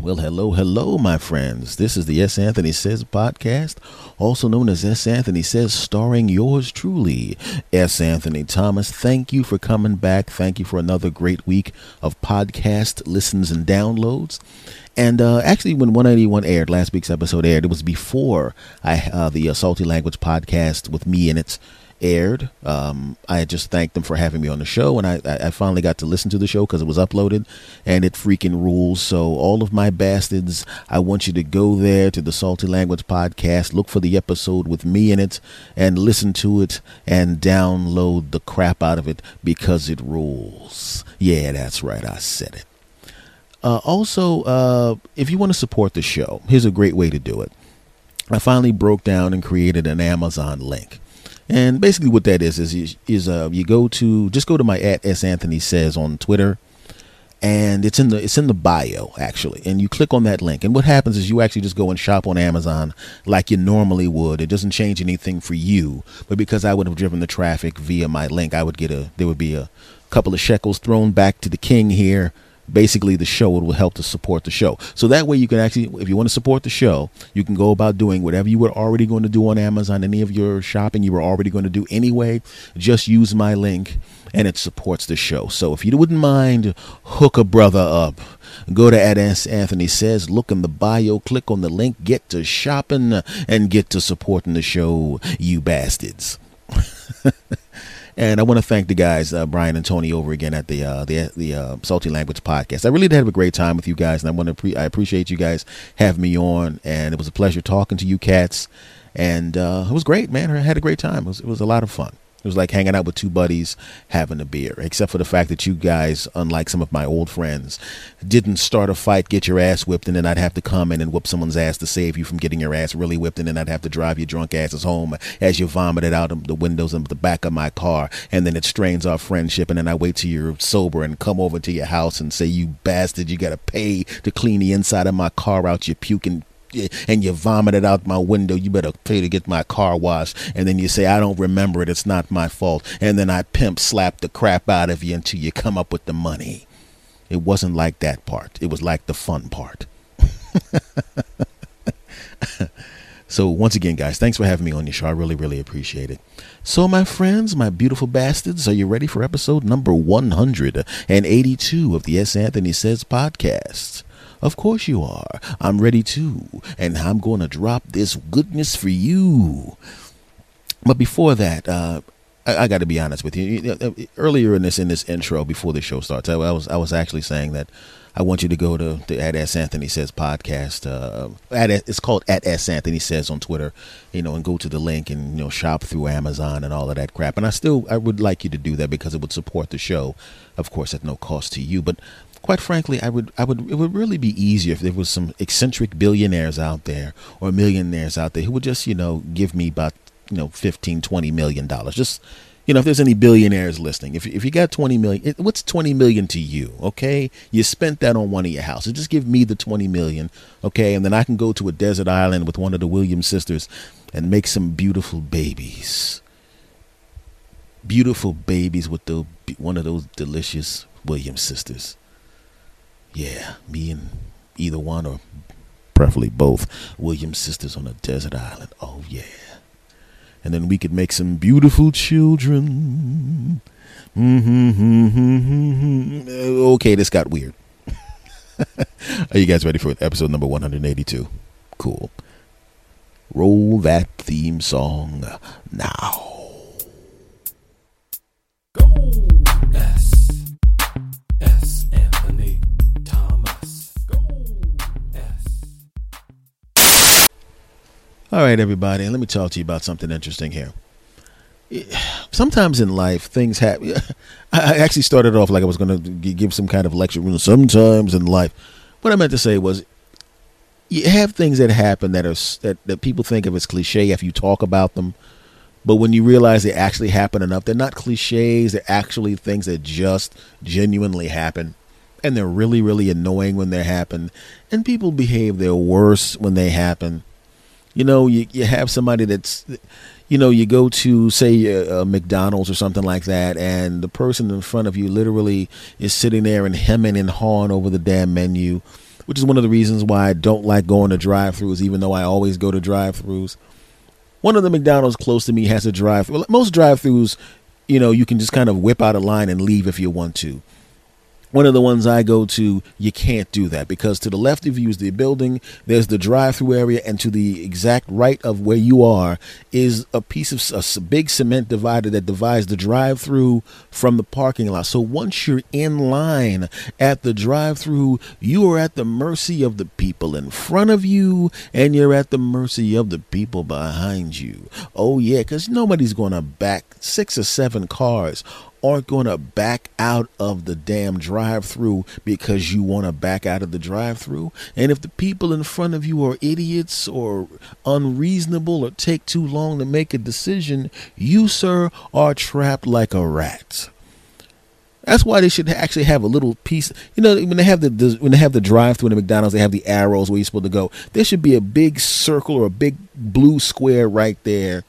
Well, hello, hello, my friends. This is the S. Anthony Says podcast, also known as S. Anthony Says, starring yours truly, S. Anthony Thomas. Thank you for coming back. Thank you for another great week of podcast listens and downloads. And uh, actually, when 181 aired, last week's episode aired, it was before I uh, the uh, Salty Language podcast with me in it aired. Um, I just thanked them for having me on the show, and I, I finally got to listen to the show because it was uploaded, and it freaking rules. So, all of my bastards, I want you to go there to the Salty Language podcast, look for the episode with me in it, and listen to it and download the crap out of it because it rules. Yeah, that's right, I said it. Uh, also, uh, if you want to support the show, here's a great way to do it. I finally broke down and created an Amazon link. And basically, what that is is is uh, you go to just go to my at s anthony says on Twitter, and it's in the it's in the bio actually, and you click on that link. And what happens is you actually just go and shop on Amazon like you normally would. It doesn't change anything for you, but because I would have driven the traffic via my link, I would get a there would be a couple of shekels thrown back to the king here basically the show it will help to support the show. So that way you can actually if you want to support the show you can go about doing whatever you were already going to do on amazon any of your shopping you were already going to do anyway. Just use my link and it supports the show. So if you wouldn't mind hook a brother up. Go to at anthony says look in the bio click on the link get to shopping and get to supporting the show you bastards And I want to thank the guys, uh, Brian and Tony, over again at the uh, the the uh, Salty Language podcast. I really did have a great time with you guys, and I want to pre- I appreciate you guys having me on, and it was a pleasure talking to you cats, and uh, it was great, man. I had a great time. It was, it was a lot of fun. It was like hanging out with two buddies having a beer, except for the fact that you guys, unlike some of my old friends, didn't start a fight, get your ass whipped, and then I'd have to come in and whoop someone's ass to save you from getting your ass really whipped, and then I'd have to drive your drunk asses home as you vomited out of the windows of the back of my car, and then it strains our friendship, and then I wait till you're sober and come over to your house and say, you bastard, you gotta pay to clean the inside of my car out, you puking and you vomit it out my window, you better pay to get my car washed. And then you say, I don't remember it. It's not my fault. And then I pimp slap the crap out of you until you come up with the money. It wasn't like that part. It was like the fun part. so once again, guys, thanks for having me on your show. I really, really appreciate it. So, my friends, my beautiful bastards, are you ready for episode number 182 of the S. Anthony Says podcast? Of course you are. I'm ready too. And I'm going to drop this goodness for you. But before that, uh, I, got to be honest with you. Uh, earlier in this in this intro, before the show starts, I, I, was I was actually saying that I want you to go to the at S Anthony Says podcast. Uh, at it's called at S Anthony Says on Twitter, you know, and go to the link and you know shop through Amazon and all of that crap. And I still I would like you to do that because it would support the show, of course, at no cost to you. But quite frankly, I would, I would, it would really be easier if there was some eccentric billionaires out there or millionaires out there who would just, you know, give me about, you know, 15, 20 million dollars. Just, you know, if there's any billionaires listening, if, if you got 20 million, what's 20 million to you? Okay. You spent that on one of your houses. Just give me the 20 million. Okay. And then I can go to a desert island with one of the Williams sisters and make some beautiful babies. Beautiful babies with the, one of those delicious Williams sisters. Yeah, me and either one or preferably both Williams sisters on a desert island. Oh yeah. And then we could make some beautiful children. Mm-hmm, mm-hmm, mm-hmm, mm-hmm. Okay, this got weird. Are you guys ready for episode number 182? Cool. Roll that theme song now. All right, everybody, and let me talk to you about something interesting here. Sometimes in life, things happen. I actually started off like I was going to give some kind of lecture. Sometimes in life, what I meant to say was, you have things that happen that are that, that people think of as cliche if you talk about them, but when you realize they actually happen enough, they're not cliches. They're actually things that just genuinely happen, and they're really, really annoying when they happen. And people behave their worst when they happen you know, you, you have somebody that's, you know, you go to, say, a, McDonald's or something like that, and the person in front of you literally is sitting there and hemming and hawing over the damn menu which is one of the reasons why I don't like going to drive-throughs, even though I always go to drive-throughs. One of the McDonald's close to me has a drive-through. Most drive-throughs, you know, you can just kind of whip out a line and leave if you want to one of the ones I go to, you can't do that because to the left of you is the building, there's the drive through area, and to the exact right of where you are is a piece of a big cement divider that divides the drive through from the parking lot. So once you're in line at the drive through, you are at the mercy of the people in front of you, and you're at the mercy of the people behind you. Oh, yeah, because nobody's going to back six or seven cars aren't going to back out of the damn drive through because you want to back out of the drive through. And if the people in front of you are idiots or unreasonable or take too long to make a decision, you, sir, are trapped like a rat. That's why they should actually have a little piece. You know, when they have the, the when they have the drive-through in the McDonald's, they have the arrows where you're supposed to go. There should be a big circle or a big blue square right there,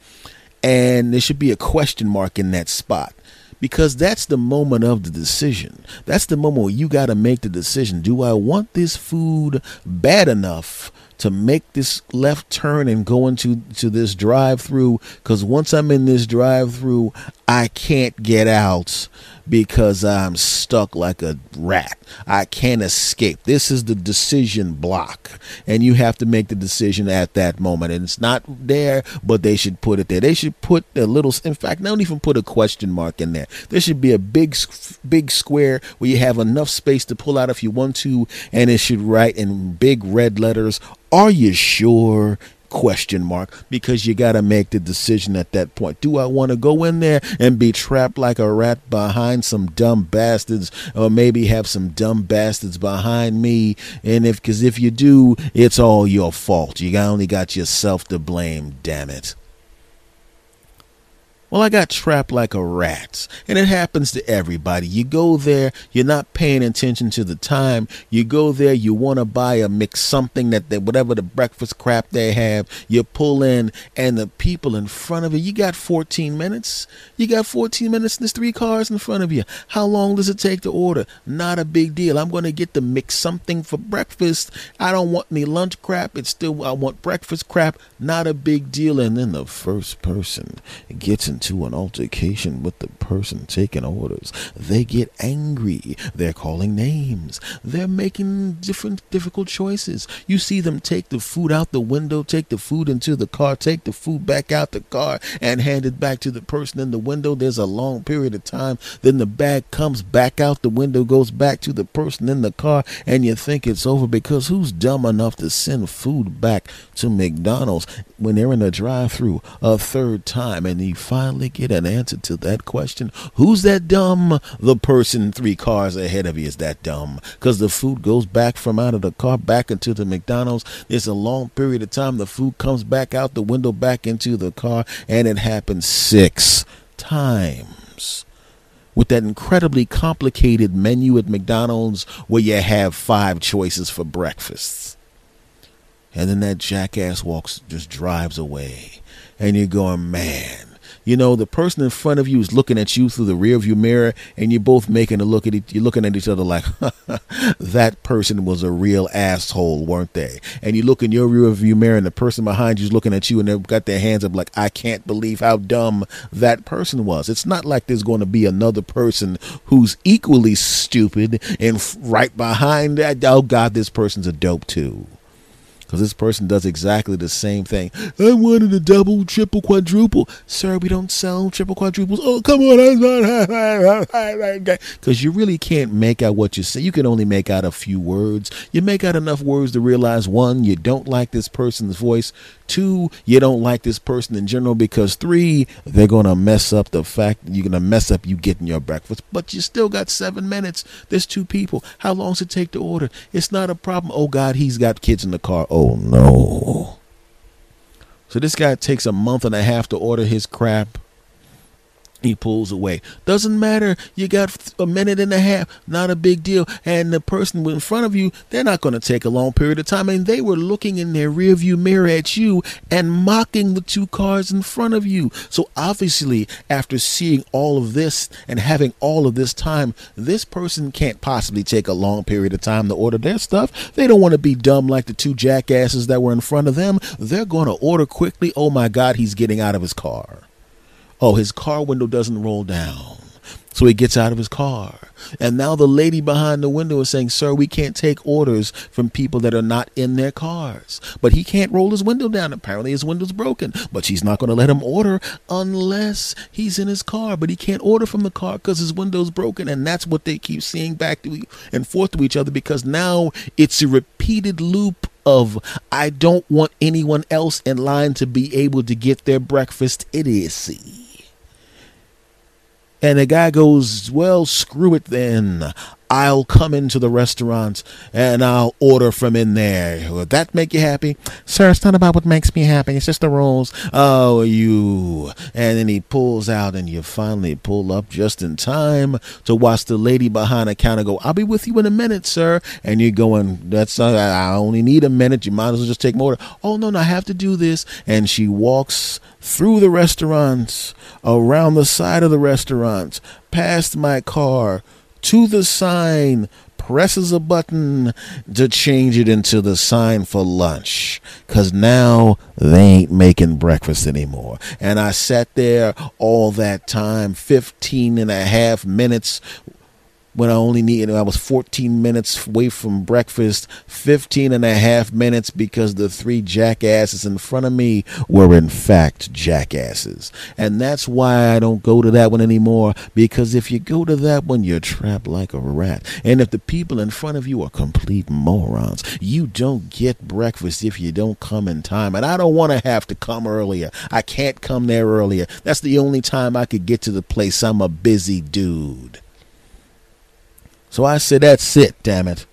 and there should be a question mark in that spot because that's the moment of the decision. That's the moment where you got to make the decision. Do I want this food bad enough to make this left turn and go into to this drive through because once I'm in this drive through, I can't get out because I'm stuck like a rat. I can't escape. This is the decision block, and you have to make the decision at that moment. And it's not there, but they should put it there. They should put a little. In fact, don't even put a question mark in there. There should be a big, big square where you have enough space to pull out if you want to, and it should write in big red letters. Are you sure question mark because you got to make the decision at that point. Do I want to go in there and be trapped like a rat behind some dumb bastards or maybe have some dumb bastards behind me? And if, because if you do, it's all your fault. You only got yourself to blame, damn it. Well, I got trapped like a rat. And it happens to everybody. You go there, you're not paying attention to the time. You go there, you want to buy a mix something that they, whatever the breakfast crap they have, you pull in, and the people in front of you, you got 14 minutes. You got 14 minutes, and there's three cars in front of you. How long does it take to order? Not a big deal. I'm going to get the mix something for breakfast. I don't want any lunch crap. It's still, I want breakfast crap. Not a big deal. And then the first person gets in into an altercation with the person taking orders. They get angry. They're calling names. They're making different difficult choices. You see them take the food out the window, take the food into the car, take the food back out the car, and hand it back to the person in the window. There's a long period of time. Then the bag comes back out the window, goes back to the person in the car, and you think it's over because who's dumb enough to send food back to McDonald's when they're in a drive through a third time and you finally finally get an answer to that question. Who's that dumb? The person three cars ahead of you is that dumb. Because the food goes back from out of the car back into the McDonald's. There's a long period of time. The food comes back out the window back into the car. And it happens six times with that incredibly complicated menu at McDonald's where you have five choices for breakfast. And then that jackass walks, just drives away. And you're going, man, you know, the person in front of you is looking at you through the rearview mirror, and you're both making a look at it. You're looking at each other like, that person was a real asshole, weren't they? And you look in your rearview mirror, and the person behind you is looking at you, and they've got their hands up like, I can't believe how dumb that person was. It's not like there's going to be another person who's equally stupid and right behind that. Oh God, this person's a dope too because this person does exactly the same thing. I wanted a double, triple, quadruple. Sir, we don't sell triple quadruples. Oh, come on. Because you really can't make out what you say. You can only make out a few words. You make out enough words to realize one, you don't like this person's voice. Two, you don't like this person in general because three, they're going to mess up the fact you're going to mess up you getting your breakfast. But you still got seven minutes. There's two people. How long does it take to order? It's not a problem. Oh, God, he's got kids in the car. Oh, Oh, no. So this guy takes a month and a half to order his crap. He pulls away. Doesn't matter. You got a minute and a half. Not a big deal. And the person in front of you, they're not going to take a long period of time. And they were looking in their rearview mirror at you and mocking the two cars in front of you. So obviously, after seeing all of this and having all of this time, this person can't possibly take a long period of time to order their stuff. They don't want to be dumb like the two jackasses that were in front of them. They're going to order quickly. Oh my God, he's getting out of his car. Oh, his car window doesn't roll down. So he gets out of his car. And now the lady behind the window is saying, Sir, we can't take orders from people that are not in their cars. But he can't roll his window down. Apparently his window's broken. But she's not going to let him order unless he's in his car. But he can't order from the car because his window's broken. And that's what they keep seeing back to and forth to each other because now it's a repeated loop of I don't want anyone else in line to be able to get their breakfast idiocy. And the guy goes, Well, screw it then. I'll come into the restaurant and I'll order from in there. Would that make you happy? Sir, it's not about what makes me happy. It's just the rules. Oh, you. And then he pulls out and you finally pull up just in time to watch the lady behind the counter go, I'll be with you in a minute, sir. And you're going, that's, uh, I only need a minute. You might as well just take more. Oh, no, no, I have to do this. And she walks through the restaurants, around the side of the restaurants, past my car, to the sign, presses a button to change it into the sign for lunch. Cause now they ain't making breakfast anymore. And I sat there all that time, 15 and a half minutes when I only needed, I was 14 minutes away from breakfast, 15 and a half minutes because the three jackasses in front of me were in fact jackasses. And that's why I don't go to that one anymore because if you go to that one, you're trapped like a rat. And if the people in front of you are complete morons, you don't get breakfast if you don't come in time. And I don't want to have to come earlier. I can't come there earlier. That's the only time I could get to the place. I'm a busy dude. So I said, that's it, damn it.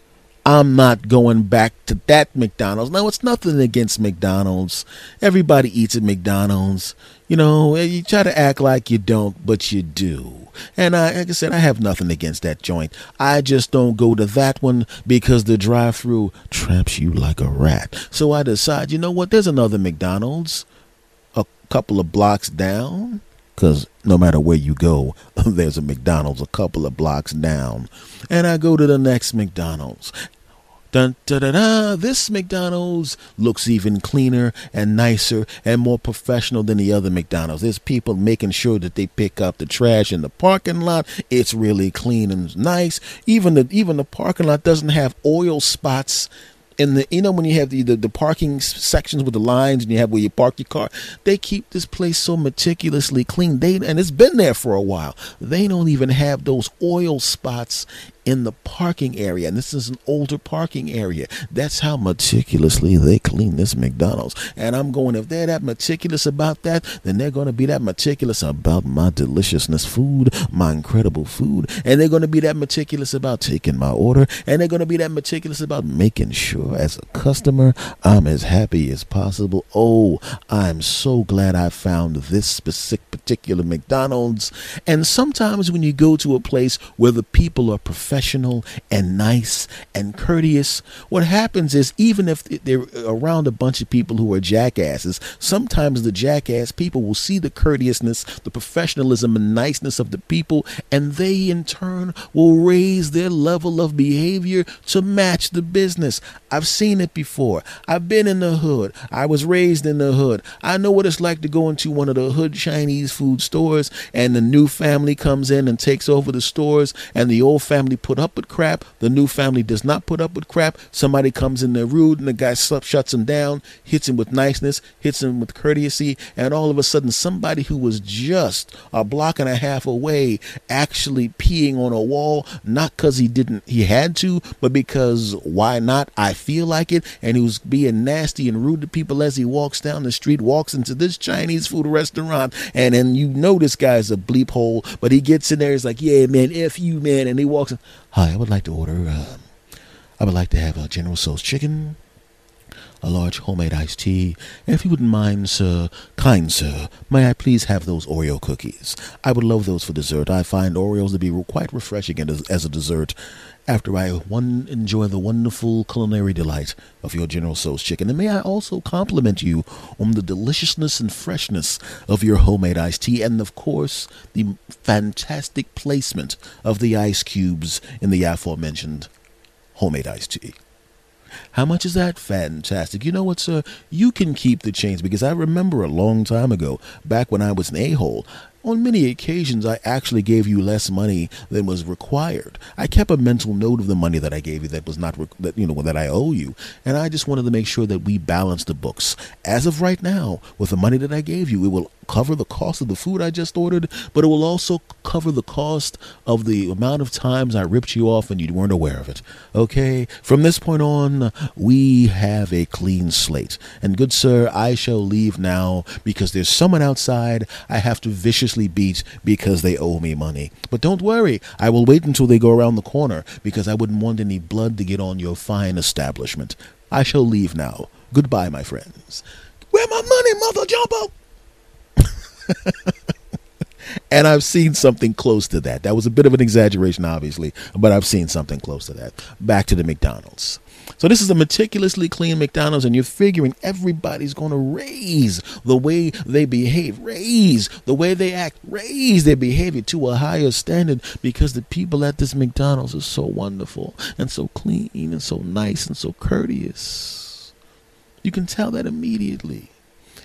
I'm not going back to that McDonald's. Now, it's nothing against McDonald's. Everybody eats at McDonald's. You know, eh, you try to act like you don't, but you do. And I, like I said, I have nothing against that joint. I just don't go to that one because the drive through traps you like a rat. So I decide, you know what? There's another McDonald's a couple of blocks down because no matter where you go, there's a McDonald's a couple of blocks down. And I go to the next McDonald's. Dun, da, da, da. This McDonald's looks even cleaner and nicer and more professional than the other McDonald's. There's people making sure that they pick up the trash in the parking lot. It's really clean and nice. Even the even the parking lot doesn't have oil spots in the you know when you have the, the, the parking sections with the lines and you have where you park your car they keep this place so meticulously clean. They and it's been there for a while. They don't even have those oil spots in the parking area. And this is an older parking area. That's how meticulously they clean this McDonald's. And I'm going, if they're that meticulous about that, then they're going to be that meticulous about my deliciousness food, my incredible food. And they're going to be that meticulous about taking my order. And they're going to be that meticulous about making sure as a customer, I'm as happy as possible. Oh, I'm so glad I found this specific particular McDonald's. And sometimes when you go to a place where the people are professional, professional and nice and courteous. What happens is, even if they're around a bunch of people who are jackasses, sometimes the jackass people will see the courteousness, the professionalism, and niceness of the people, and they in turn will raise their level of behavior to match the business. I've seen it before. I've been in the hood. I was raised in the hood. I know what it's like to go into one of the hood Chinese food stores and the new family comes in and takes over the stores and the old family put up with crap. The new family does not put up with crap. Somebody comes in there rude and the guy shuts him down, hits him with niceness, hits him with courtesy, and all of a sudden somebody who was just a block and a half away actually peeing on a wall, not because he didn't, he had to, but because why not? I feel like it. And he was being nasty and rude to people as he walks down the street, walks into this Chinese food restaurant, and then you know this guy's a bleep hole, but he gets in there, he's like, yeah, man, F you, man, and he walks in. Hi, I would like to order. Uh, I would like to have a General Tso's chicken, a large homemade iced tea, if you wouldn't mind, sir, kind sir, may I please have those Oreo cookies? I would love those for dessert. I find Oreos to be quite refreshing as a dessert after I one enjoy the wonderful culinary delight of your General Tso's chicken. And may I also compliment you on the deliciousness and freshness of your homemade iced tea, and of course, the fantastic placement of the ice cubes in the aforementioned homemade iced tea. How much is that? Fantastic. You know what, sir? You can keep the change because I remember a long time ago, back when I was an a hole, on many occasions, I actually gave you less money than was required. I kept a mental note of the money that I gave you that was not that you know that I owe you, and I just wanted to make sure that we balance the books. As of right now, with the money that I gave you, it will cover the cost of the food I just ordered, but it will also cover the cost of the amount of times I ripped you off and you weren't aware of it. Okay? From this point on, we have a clean slate. And good sir, I shall leave now because there's someone outside I have to viciously beat because they owe me money. But don't worry, I will wait until they go around the corner because I wouldn't want any blood to get on your fine establishment. I shall leave now. Goodbye, my friends. Where my money, mother jumbo? and I've seen something close to that. That was a bit of an exaggeration, obviously, but I've seen something close to that. Back to the McDonald's. So this is a meticulously clean McDonald's, and you're figuring everybody's going to raise the way they behave, raise the way they act, raise their behavior to a higher standard because the people at this McDonald's are so wonderful and so clean and so nice and so courteous. You can tell that immediately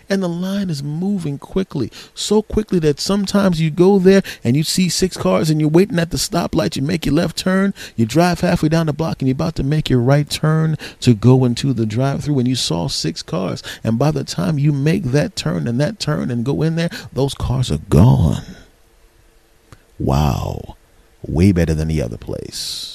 and the line is moving quickly, so quickly that sometimes you go there and you see six cars and you're waiting at the stoplight. You make your left turn, you drive halfway down the block, and you're about to make your right turn to go into the drive-through, and you saw six cars. And by the time you make that turn and that turn and go in there, those cars are gone. Wow, way better than the other place.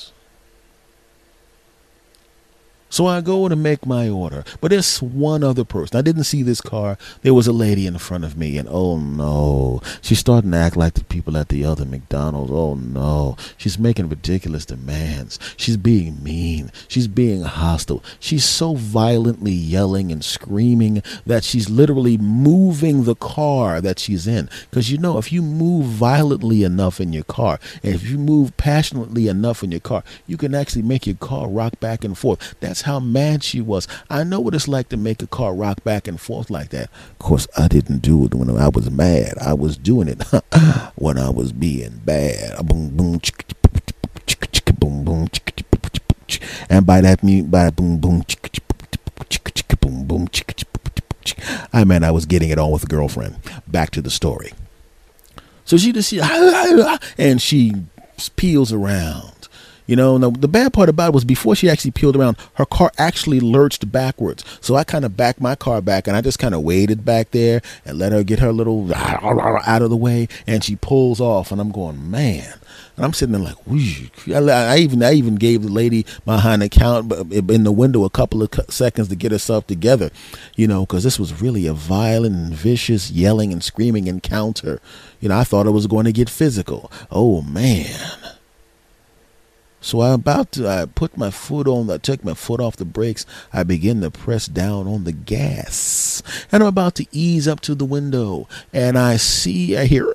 So I go to make my order. But there's one other person. I didn't see this car. There was a lady in front of me, and oh no. She's starting to act like the people at the other McDonald's. Oh no. She's making ridiculous demands. She's being mean. She's being hostile. She's so violently yelling and screaming that she's literally moving the car that she's in. Because you know, if you move violently enough in your car, and if you move passionately enough in your car, you can actually make your car rock back and forth. That's that's how mad she was. I know what it's like to make a car rock back and forth like that. Of course, I didn't do it when I was mad. I was doing it when I was being bad. Boom, boom, boom, boom, and by that mean by boom, boom, boom, boom, I mean I was getting it on with a girlfriend. Back to the story. So she just she, and she peels around you know, now the bad part about it was before she actually peeled around, her car actually lurched backwards. So I kind of backed my car back and I just kind of waited back there and let her get her little out of the way. And she pulls off, and I'm going, man. And I'm sitting there like. I even I even gave the lady behind the counter uh, in the window a couple of seconds to get herself together, you know, because this was really a violent and vicious yelling and screaming encounter. You know, I thought it was going to get physical. Oh man. So I'm about to I put my foot on I took my foot off the brakes. I begin to press down on the gas. And I'm about to ease up to the window. And I see I hear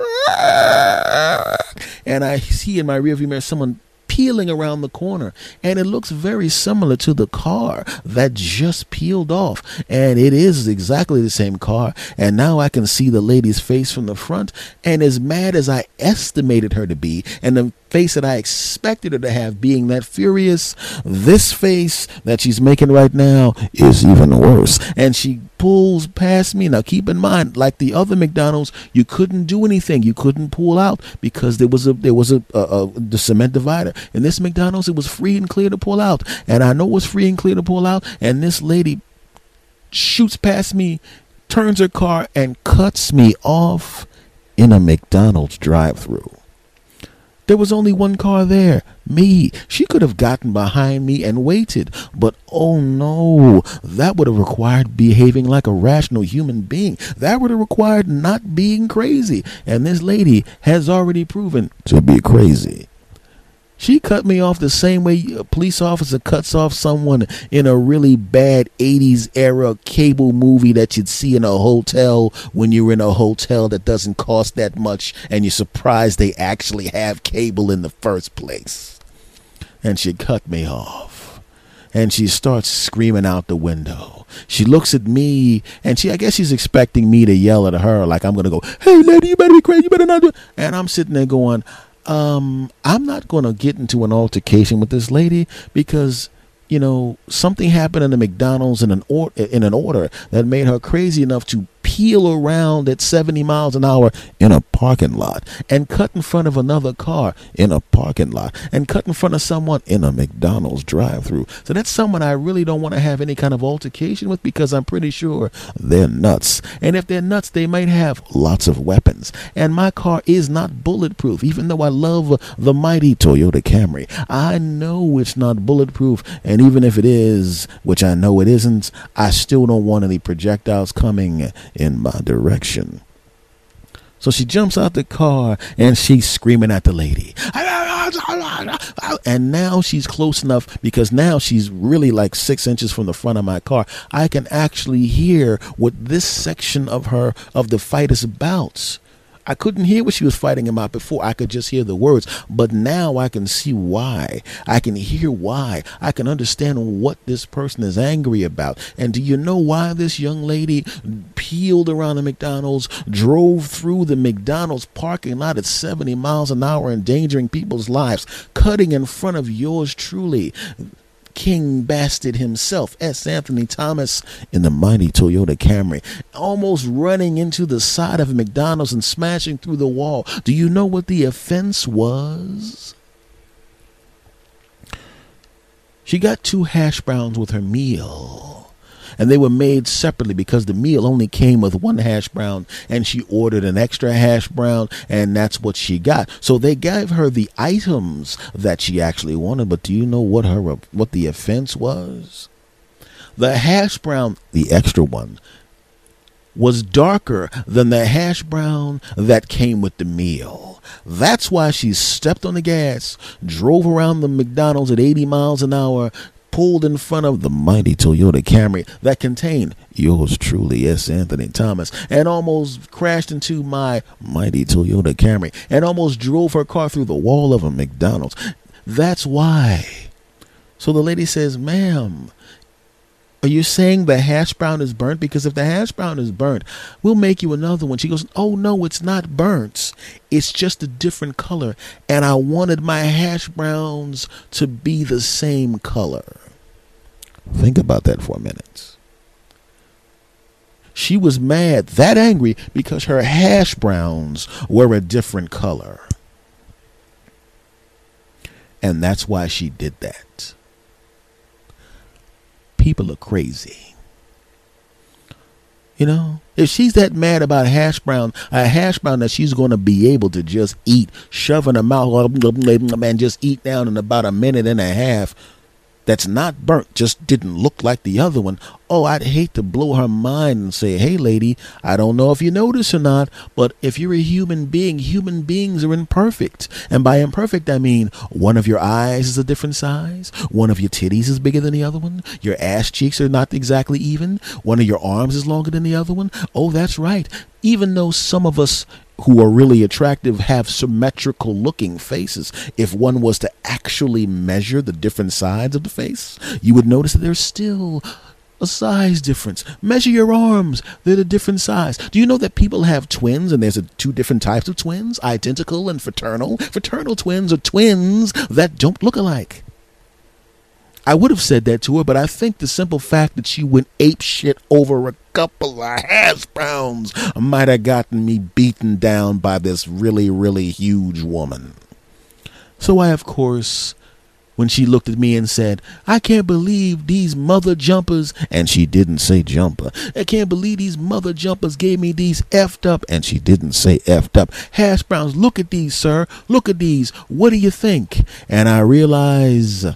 and I see in my rearview mirror someone peeling around the corner and it looks very similar to the car that just peeled off and it is exactly the same car and now I can see the lady's face from the front and as mad as I estimated her to be and the face that I expected her to have being that furious this face that she's making right now is even worse and she pulls past me now keep in mind like the other McDonald's you couldn't do anything you couldn't pull out because there was a there was a, a, a the cement divider in this McDonald's, it was free and clear to pull out. And I know it was free and clear to pull out. And this lady shoots past me, turns her car, and cuts me off in a McDonald's drive through. There was only one car there, me. She could have gotten behind me and waited, but oh no, that would have required behaving like a rational human being. That would have required not being crazy. And this lady has already proven to be crazy. She cut me off the same way a police officer cuts off someone in a really bad 80s era cable movie that you'd see in a hotel when you're in a hotel that doesn't cost that much and you're surprised they actually have cable in the first place. And she cut me off. And she starts screaming out the window. She looks at me and she I guess she's expecting me to yell at her like I'm gonna go, Hey lady, you better be crazy, you better not do it. And I'm sitting there going, um, I'm not going to get into an altercation with this lady because you know something happened in the McDonald's in an or- in an order that made her crazy enough to peel around at 70 miles an hour in a parking lot and cut in front of another car in a parking lot and cut in front of someone in a McDonald's drive through. So that's someone I really don't want to have any kind of altercation with because I'm pretty sure they're nuts. And if they're nuts, they might have lots of weapons. And my car is not bulletproof, even though I love the mighty Toyota Camry. I know it's not bulletproof. And even if it is, which I know it isn't, I still don't want any projectiles coming in my direction. So she jumps out the car and she's screaming at the lady. And now she's close enough because now she's really like six inches from the front of my car. I can actually hear what this section of her, of the fight is about. I couldn't hear what she was fighting about before. I could just hear the words, but now I can see why. I can hear why. I can understand what this person is angry about. And do you know why this young lady peeled around the McDonald's, drove through the McDonald's parking lot at 70 miles an hour, endangering people's lives, cutting in front of yours truly? King Bastard himself, S. Anthony Thomas, in the mighty Toyota Camry, almost running into the side of McDonald's and smashing through the wall. Do you know what the offense was? She got two hash browns with her meal and they were made separately because the meal only came with one hash brown and she ordered an extra hash brown and that's what she got so they gave her the items that she actually wanted but do you know what her what the offense was the hash brown the extra one was darker than the hash brown that came with the meal. That's why she stepped on the gas, drove around the McDonald's at 80 miles an hour, pulled in front of the mighty Toyota Camry that contained yours truly, S. Anthony Thomas, and almost crashed into my mighty Toyota Camry and almost drove her car through the wall of a McDonald's. That's why. So the lady says, Ma'am, are you saying the hash brown is burnt? Because if the hash brown is burnt, we'll make you another one. She goes, Oh, no, it's not burnt. It's just a different color. And I wanted my hash browns to be the same color. Think about that for a minute. She was mad, that angry, because her hash browns were a different color. And that's why she did that. People are crazy. You know, if she's that mad about hash brown, a hash brown that she's going to be able to just eat, shove in her mouth, and just eat down in about a minute and a half, that's not burnt just didn't look like the other one. Oh, I'd hate to blow her mind and say, hey, lady, I don't know if you notice or not, but if you're a human being, human beings are imperfect. And by imperfect, I mean one of your eyes is a different size, one of your titties is bigger than the other one, your ass cheeks are not exactly even, one of your arms is longer than the other one. Oh, that's right. Even though some of us who are really attractive have symmetrical looking faces. If one was to actually measure the different sides of the face, you would notice that there's still a size difference. Measure your arms, they're a different size. Do you know that people have twins and there's a, two different types of twins, identical and fraternal? Fraternal twins are twins that don't look alike. I would have said that to her, but I think the simple fact that she went ape shit over a couple of hash browns might have gotten me beaten down by this really, really huge woman. So I, of course, when she looked at me and said, I can't believe these mother jumpers, and she didn't say jumper. I can't believe these mother jumpers gave me these effed up, and she didn't say effed up. Hash browns, look at these, sir. Look at these. What do you think? And I realize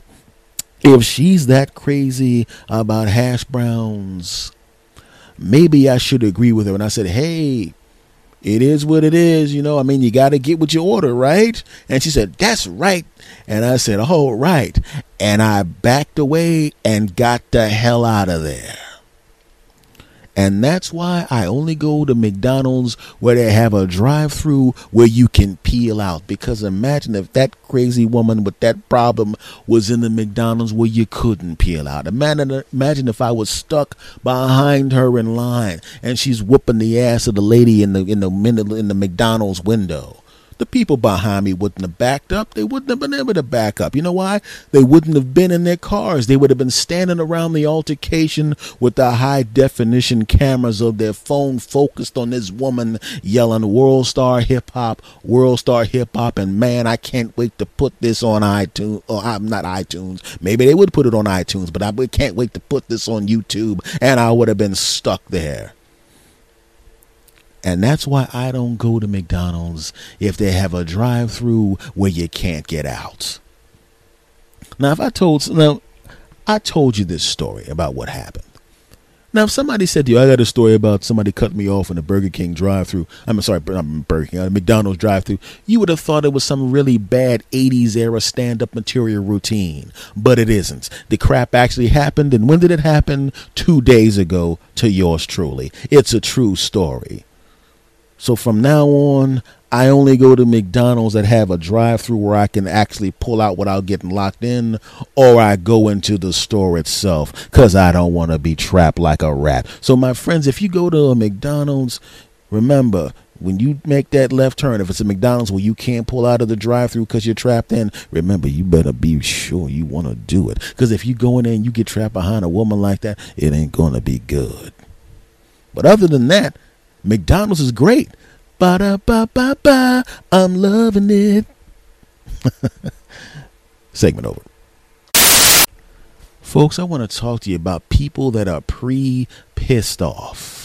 if she's that crazy about hash browns, maybe I should agree with her. And I said, hey, it is what it is. You know, I mean, you got to get what you order, right? And she said, That's right. And I said, Oh, right. And I backed away and got the hell out of there. And that's why I only go to McDonald's where they have a drive through where you can peel out. Because imagine if that crazy woman with that problem was in the McDonald's where you couldn't peel out. Imagine, if I was stuck behind her in line and she's whooping the ass of the lady in the in the in the McDonald's window the people behind me wouldn't have backed up. They wouldn't have been able to back up. You know why? They wouldn't have been in their cars. They would have been standing around the altercation with the high definition cameras of their phone focused on this woman yelling World Star Hip Hop, World Star Hip Hop. And man, I can't wait to put this on iTunes. Or I'm not iTunes. Maybe they would put it on iTunes, but I can't wait to put this on YouTube. And I would have been stuck there. And that's why I don't go to McDonald's if they have a drive through where you can't get out. Now, if I told, now, I told you this story about what happened. Now, if somebody said to you, I got a story about somebody cut me off in a Burger King drive through, I'm sorry, Burger King, a McDonald's drive through, you would have thought it was some really bad 80s era stand up material routine. But it isn't. The crap actually happened. And when did it happen? Two days ago to yours truly. It's a true story. So from now on, I only go to McDonald's that have a drive through where I can actually pull out without getting locked in, or I go into the store itself because I don't want to be trapped like a rat. So, my friends, if you go to a McDonald's, remember when you make that left turn, if it's a McDonald's where you can't pull out of the drive through because you're trapped in, remember you better be sure you want to do it. Because if you go in there and you get trapped behind a woman like that, it ain't going to be good. But other than that, McDonald's is great. Ba da ba ba ba. I'm loving it. Segment over. Folks, I want to talk to you about people that are pre pissed off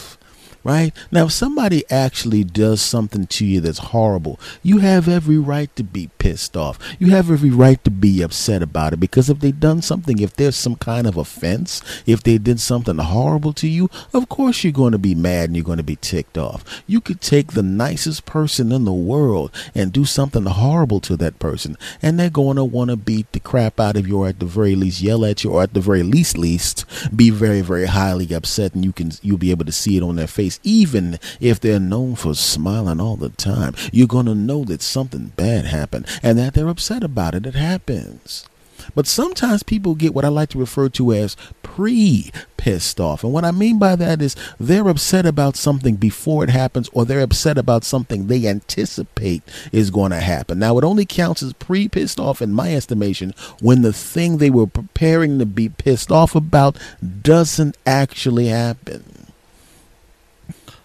right? Now, if somebody actually does something to you that's horrible, you have every right to be pissed off. You have every right to be upset about it because if they've done something, if there's some kind of offense, if they did something horrible to you, of course you're going to be mad and you're going to be ticked off. You could take the nicest person in the world and do something horrible to that person, and they're going to want to beat the crap out of you, or at the very least yell at you, or at the very least, least be very, very highly upset, and you can you'll be able to see it on their face face, even if they're known for smiling all the time. You're going to know that something bad happened and that they're upset about it. It happens. But sometimes people get what I like to refer to as pre pissed off. And what I mean by that is they're upset about something before it happens or they're upset about something they anticipate is going to happen. Now, it only counts as pre pissed off, in my estimation, when the thing they were preparing to be pissed off about doesn't actually happen.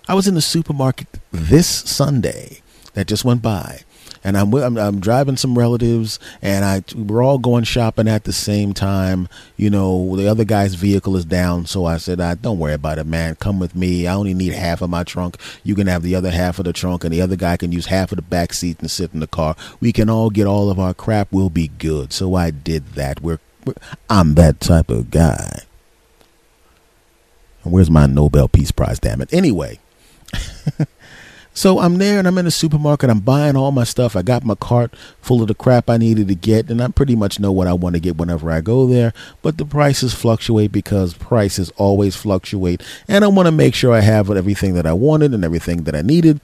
I was in the supermarket this Sunday that just went by, and I'm, I'm, I'm driving some relatives, and I we're all going shopping at the same time. You know, the other guy's vehicle is down, so I said, I, "Don't worry about it, man. Come with me. I only need half of my trunk. You can have the other half of the trunk, and the other guy can use half of the back seat and sit in the car. We can all get all of our crap. We'll be good." So I did that. We're, we're I'm that type of guy. Where's my Nobel Peace Prize? Damn it. Anyway. so I'm there and I'm in the supermarket. I'm buying all my stuff. I got my cart full of the crap I needed to get, and I pretty much know what I want to get whenever I go there. But the prices fluctuate because prices always fluctuate, and I want to make sure I have everything that I wanted and everything that I needed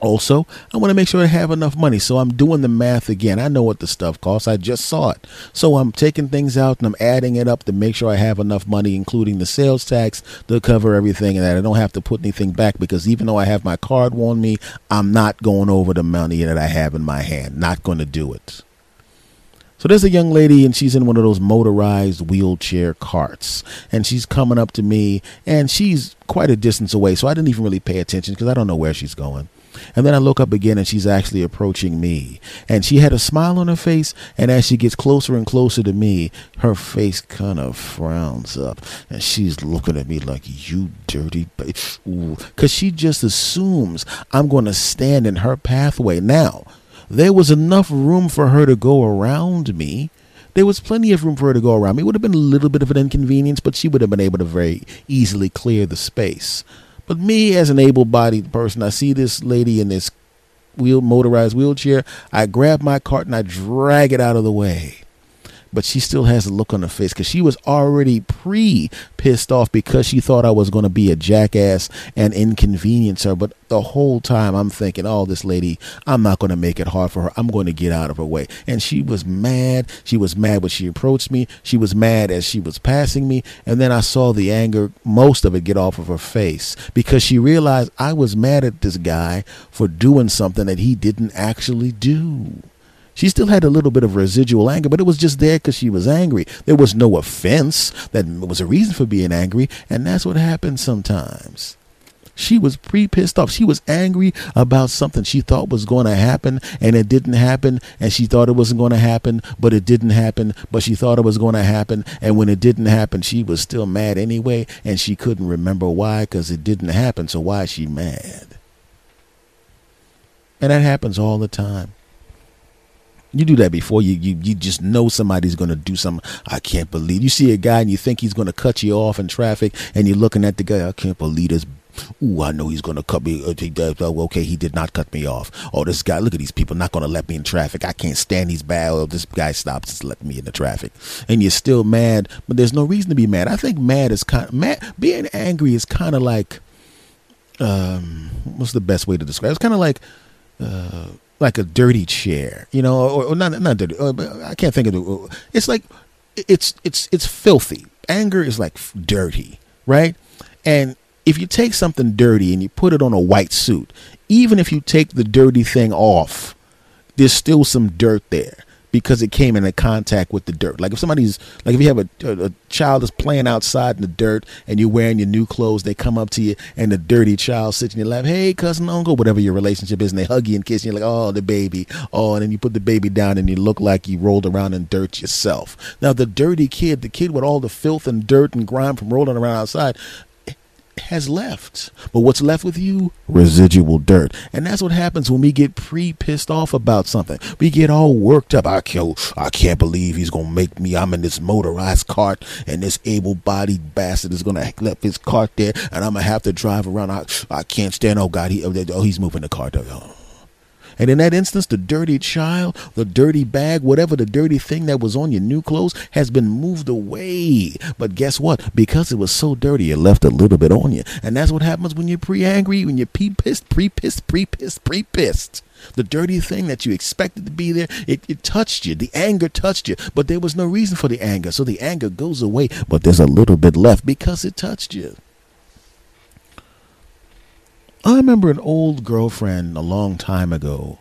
also, I want to make sure I have enough money. So I'm doing the math again. I know what the stuff costs. I just saw it. So I'm taking things out and I'm adding it up to make sure I have enough money, including the sales tax, to cover everything and that I don't have to put anything back because even though I have my card on me, I'm not going over the money that I have in my hand. Not going to do it. So there's a young lady and she's in one of those motorized wheelchair carts and she's coming up to me and she's quite a distance away. So I didn't even really pay attention because I don't know where she's going. And then I look up again and she's actually approaching me. And she had a smile on her face. And as she gets closer and closer to me, her face kind of frowns up. And she's looking at me like, you dirty Ooh. Because she just assumes I'm going to stand in her pathway. Now, there was enough room for her to go around me. There was plenty of room for her to go around me. It would have been a little bit of an inconvenience, but she would have been able to very easily clear the space. But me, as an able-bodied person, I see this lady in this wheel motorized wheelchair. I grab my cart and I drag it out of the way but she still has a look on her face because she was already pre pissed off because she thought I was going to be a jackass and inconvenience her. But the whole time I'm thinking, oh, this lady, I'm not going to make it hard for her. I'm going to get out of her way. And she was mad. She was mad when she approached me. She was mad as she was passing me. And then I saw the anger, most of it get off of her face because she realized I was mad at this guy for doing something that he didn't actually do. She still had a little bit of residual anger, but it was just there because she was angry. There was no offense that was a reason for being angry, and that's what happens sometimes. She was pre pissed off. She was angry about something she thought was going to happen and it didn't happen. And she thought it wasn't going to happen, but it didn't happen. But she thought it was going to happen. And when it didn't happen, she was still mad anyway. And she couldn't remember why because it didn't happen. So why is she mad? And that happens all the time. You do that before you you, you just know somebody's going to do something. I can't believe you see a guy and you think he's going to cut you off in traffic, and you're looking at the guy. I can't believe this. Ooh, I know he's going to cut me. Uh, uh, okay, he did not cut me off. Oh, this guy, look at these people not going to let me in traffic. I can't stand these bad. Oh, this guy stops just let me in the traffic. And you're still mad, but there's no reason to be mad. I think mad is kind of, mad, being angry is kind of like, um, what's the best way to describe it? It's kind of like, uh, like a dirty chair, you know, or, or not not dirty. Uh, I can't think of it. It's like it's it's it's filthy. Anger is like dirty, right? And if you take something dirty and you put it on a white suit, even if you take the dirty thing off, there's still some dirt there because it came into contact with the dirt. Like if somebody's like if you have a, a, child is playing outside in the dirt and you're wearing your new clothes, they come up to you and the dirty child sits in your lap, hey cousin, uncle, whatever your relationship is, and they hug you and kiss you. You're like, oh, the baby, oh, and then you put the baby down and you look like you rolled around in dirt yourself. Now the dirty kid, the kid with all the filth and dirt and grime from rolling around outside, has left. But what's left with you? Residual dirt. And that's what happens when we get pre pissed off about something. We get all worked up. I can't, I can't believe he's going to make me. I'm in this motorized cart and this able bodied bastard is going to left his cart there and I'm going to have to drive around. I, I can't stand. Oh, God. He, oh, oh he's moving the cart. Oh. And in that instance, the dirty child, the dirty bag, whatever the dirty thing that was on your new clothes has been moved away. But guess what? Because it was so dirty, it left a little bit on you. And that's what happens when you're pre angry, when you're pre pissed, pre pissed, pre pissed, pre pissed. The dirty thing that you expected to be there, it, it touched you. The anger touched you, but there was no reason for the anger. So the anger goes away, but there's a little bit left because it touched you. I remember an old girlfriend a long time ago.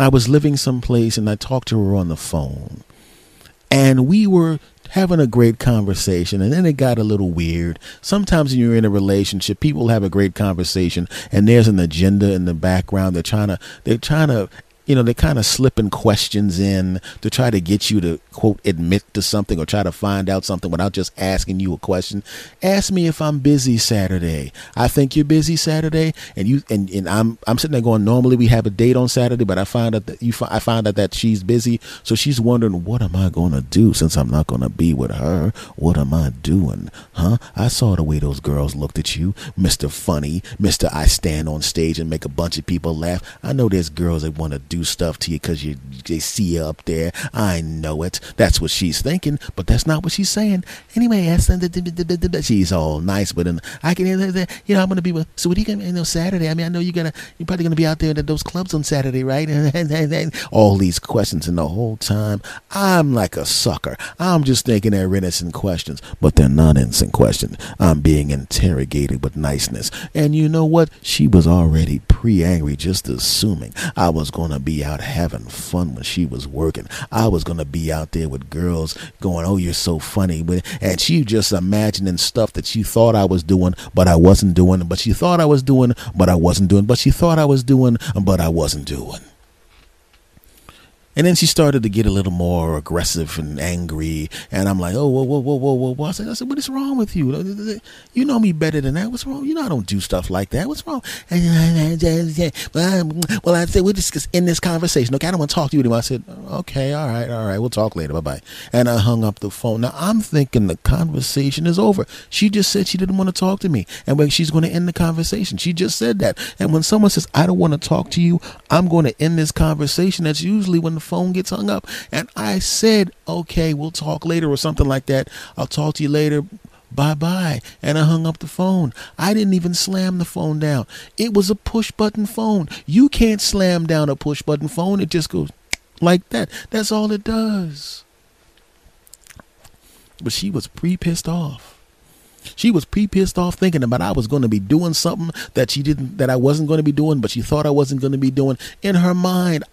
I was living someplace and I talked to her on the phone. And we were having a great conversation and then it got a little weird. Sometimes when you're in a relationship, people have a great conversation and there's an agenda in the background. They're trying to they're trying to you know, they're kind of slipping questions in to try to get you to quote admit to something or try to find out something without just asking you a question. Ask me if I'm busy Saturday. I think you're busy Saturday, and you and, and I'm I'm sitting there going. Normally we have a date on Saturday, but I find out that you I find out that she's busy, so she's wondering what am I going to do since I'm not going to be with her. What am I doing, huh? I saw the way those girls looked at you, Mister Funny, Mister I stand on stage and make a bunch of people laugh. I know there's girls that want to do do stuff to you because you they see you up there. I know it. That's what she's thinking, but that's not what she's saying. Anyway, she's all nice, but then I can, you know, I'm gonna be with. So what are you gonna, you know, Saturday? I mean, I know you're gonna, you're probably gonna be out there at those clubs on Saturday, right? And all these questions, and the whole time I'm like a sucker. I'm just thinking they're innocent questions, but they're not innocent questions. I'm being interrogated with niceness, and you know what? She was already pre-angry, just assuming I was gonna be out having fun when she was working. I was gonna be out there with girls going, "Oh, you're so funny," and she just imagining stuff that she thought I was doing, but I wasn't doing. But she thought I was doing, but I wasn't doing. But she thought I was doing, but I wasn't doing. And then she started to get a little more aggressive and angry. And I'm like, oh, whoa, whoa, whoa, whoa, whoa, whoa. I said, I said, what is wrong with you? You know me better than that. What's wrong? You know I don't do stuff like that. What's wrong? Well, I said, we'll just end this conversation. Okay, I don't want to talk to you anymore. I said, okay, all right, all right. We'll talk later. Bye bye. And I hung up the phone. Now I'm thinking the conversation is over. She just said she didn't want to talk to me. And when she's going to end the conversation, she just said that. And when someone says, I don't want to talk to you, I'm going to end this conversation. That's usually when the phone gets hung up. And I said, okay, we'll talk later or something like that. I'll talk to you later. Bye bye. And I hung up the phone. I didn't even slam the phone down. It was a push button phone. You can't slam down a push button phone. It just goes like that. That's all it does. But she was pre pissed off. She was pre pissed off thinking about I was going to be doing something that she didn't, that I wasn't going to be doing, but she thought I wasn't going to be doing. In her mind,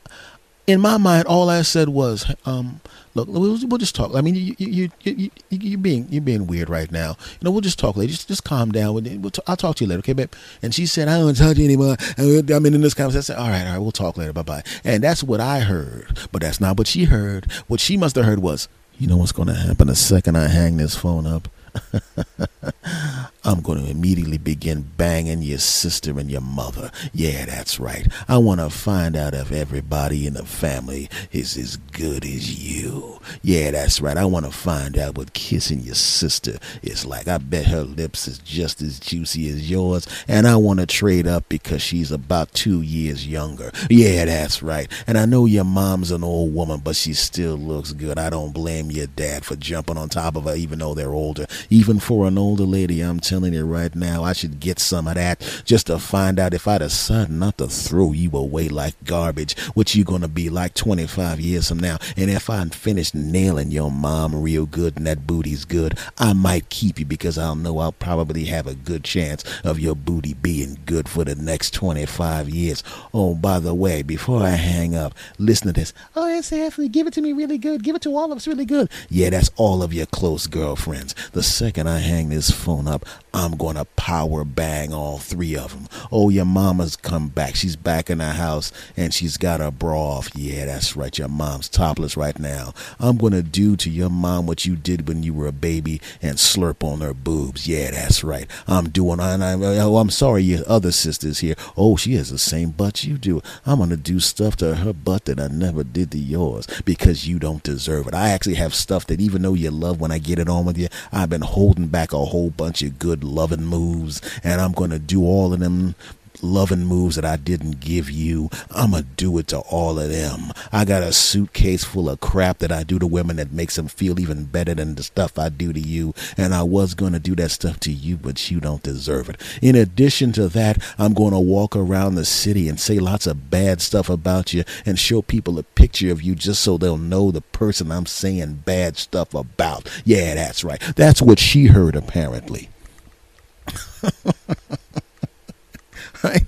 in my mind, all I said was, um, "Look, we'll, we'll, just talk." I mean, you, you, you, you, are being you're being weird right now. You know, we'll just talk later. Just, just calm down. We'll t- I'll talk to you later, okay, babe? And she said, "I don't talk to you anymore." I mean, in this conversation, I said, "All right, all right, we'll talk later. Bye bye." And that's what I heard, but that's not what she heard. What she must have heard was, "You know what's going to happen the second I hang this phone up." I'm going to immediately begin banging your sister and your mother. Yeah, that's right. I want to find out if everybody in the family is as good as you. Yeah, that's right. I want to find out what kissing your sister is like. I bet her lips is just as juicy as yours, and I want to trade up because she's about two years younger. Yeah, that's right. And I know your mom's an old woman, but she still looks good. I don't blame your dad for jumping on top of her, even though they're older. Even for an older lady, I'm telling you right now, I should get some of that just to find out if I decide not to throw you away like garbage, what you gonna be like 25 years from now. And if I finish nailing your mom real good and that booty's good, I might keep you because I'll know I'll probably have a good chance of your booty being good for the next 25 years. Oh, by the way, before I hang up, listen to this. Oh, yes, Anthony, give it to me really good. Give it to all of us really good. Yeah, that's all of your close girlfriends. The second I hang this phone up, I'm going to power bang all three of them. Oh, your mama's come back. She's back in the house and she's got her bra off. Yeah, that's right. Your mom's topless right now. I'm going to do to your mom what you did when you were a baby and slurp on her boobs. Yeah, that's right. I'm doing, and I, oh, I'm sorry, your other sister's here. Oh, she has the same butt you do. I'm going to do stuff to her butt that I never did to yours because you don't deserve it. I actually have stuff that even though you love when I get it on with you, I've been holding back a whole bunch of good loving moves, and I'm going to do all of them loving moves that I didn't give you. I'm going to do it to all of them. I got a suitcase full of crap that I do to women that makes them feel even better than the stuff I do to you. And I was going to do that stuff to you, but you don't deserve it. In addition to that, I'm going to walk around the city and say lots of bad stuff about you and show people a picture of you just so they'll know the person I'm saying bad stuff about. Yeah, that's right. That's what she heard, apparently. right?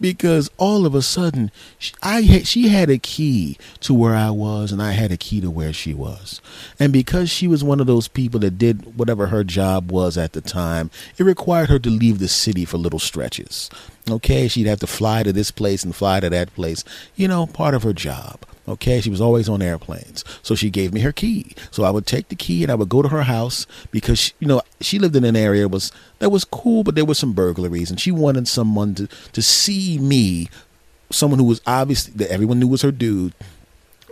Because all of a sudden, she, I had, she had a key to where I was, and I had a key to where she was. And because she was one of those people that did whatever her job was at the time, it required her to leave the city for little stretches. Okay, she'd have to fly to this place and fly to that place. You know, part of her job. Okay, she was always on airplanes. So she gave me her key. So I would take the key and I would go to her house because she, you know she lived in an area was that was cool, but there were some burglaries, and she wanted someone to to see me, someone who was obviously that everyone knew was her dude,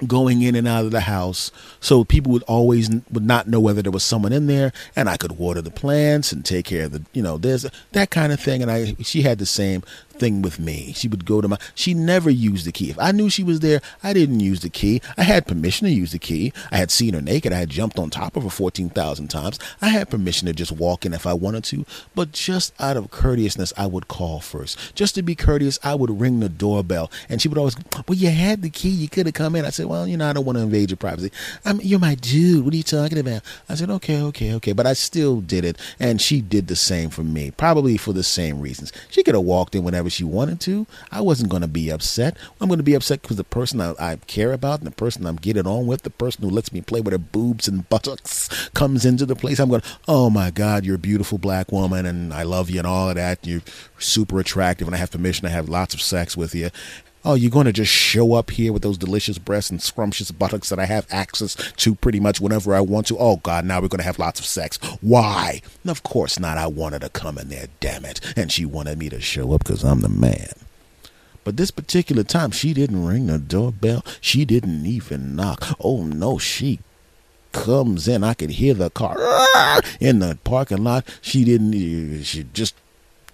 going in and out of the house so people would always would not know whether there was someone in there and I could water the plants and take care of the you know there's that kind of thing and I she had the same thing with me. She would go to my, she never used the key. If I knew she was there, I didn't use the key. I had permission to use the key. I had seen her naked. I had jumped on top of her 14,000 times. I had permission to just walk in if I wanted to, but just out of courteousness, I would call first. Just to be courteous, I would ring the doorbell and she would always, well, you had the key. You could have come in. I said, well, you know, I don't want to invade your privacy. I'm, you're my dude. What are you talking about? I said, okay, okay, okay. But I still did it. And she did the same for me, probably for the same reasons. She could have walked in whenever whenever she wanted to. I wasn't going to be upset. I'm going to be upset because the person I, I, care about and the person I'm getting on with, the person who lets me play with her boobs and buttocks, comes into the place. I'm going, oh my God, you're a beautiful black woman and I love you and all of that. You're super attractive and I have permission to have lots of sex with you Oh, you're going to just show up here with those delicious breasts and scrumptious buttocks that I have access to pretty much whenever I want to? Oh, God, now we're going to have lots of sex. Why? of course not. I wanted to come in there, damn it. And she wanted me to show up because I'm the man. But this particular time, she didn't ring the doorbell. She didn't even knock. Oh, no, she comes in. I could hear the car in the parking lot. She didn't, she just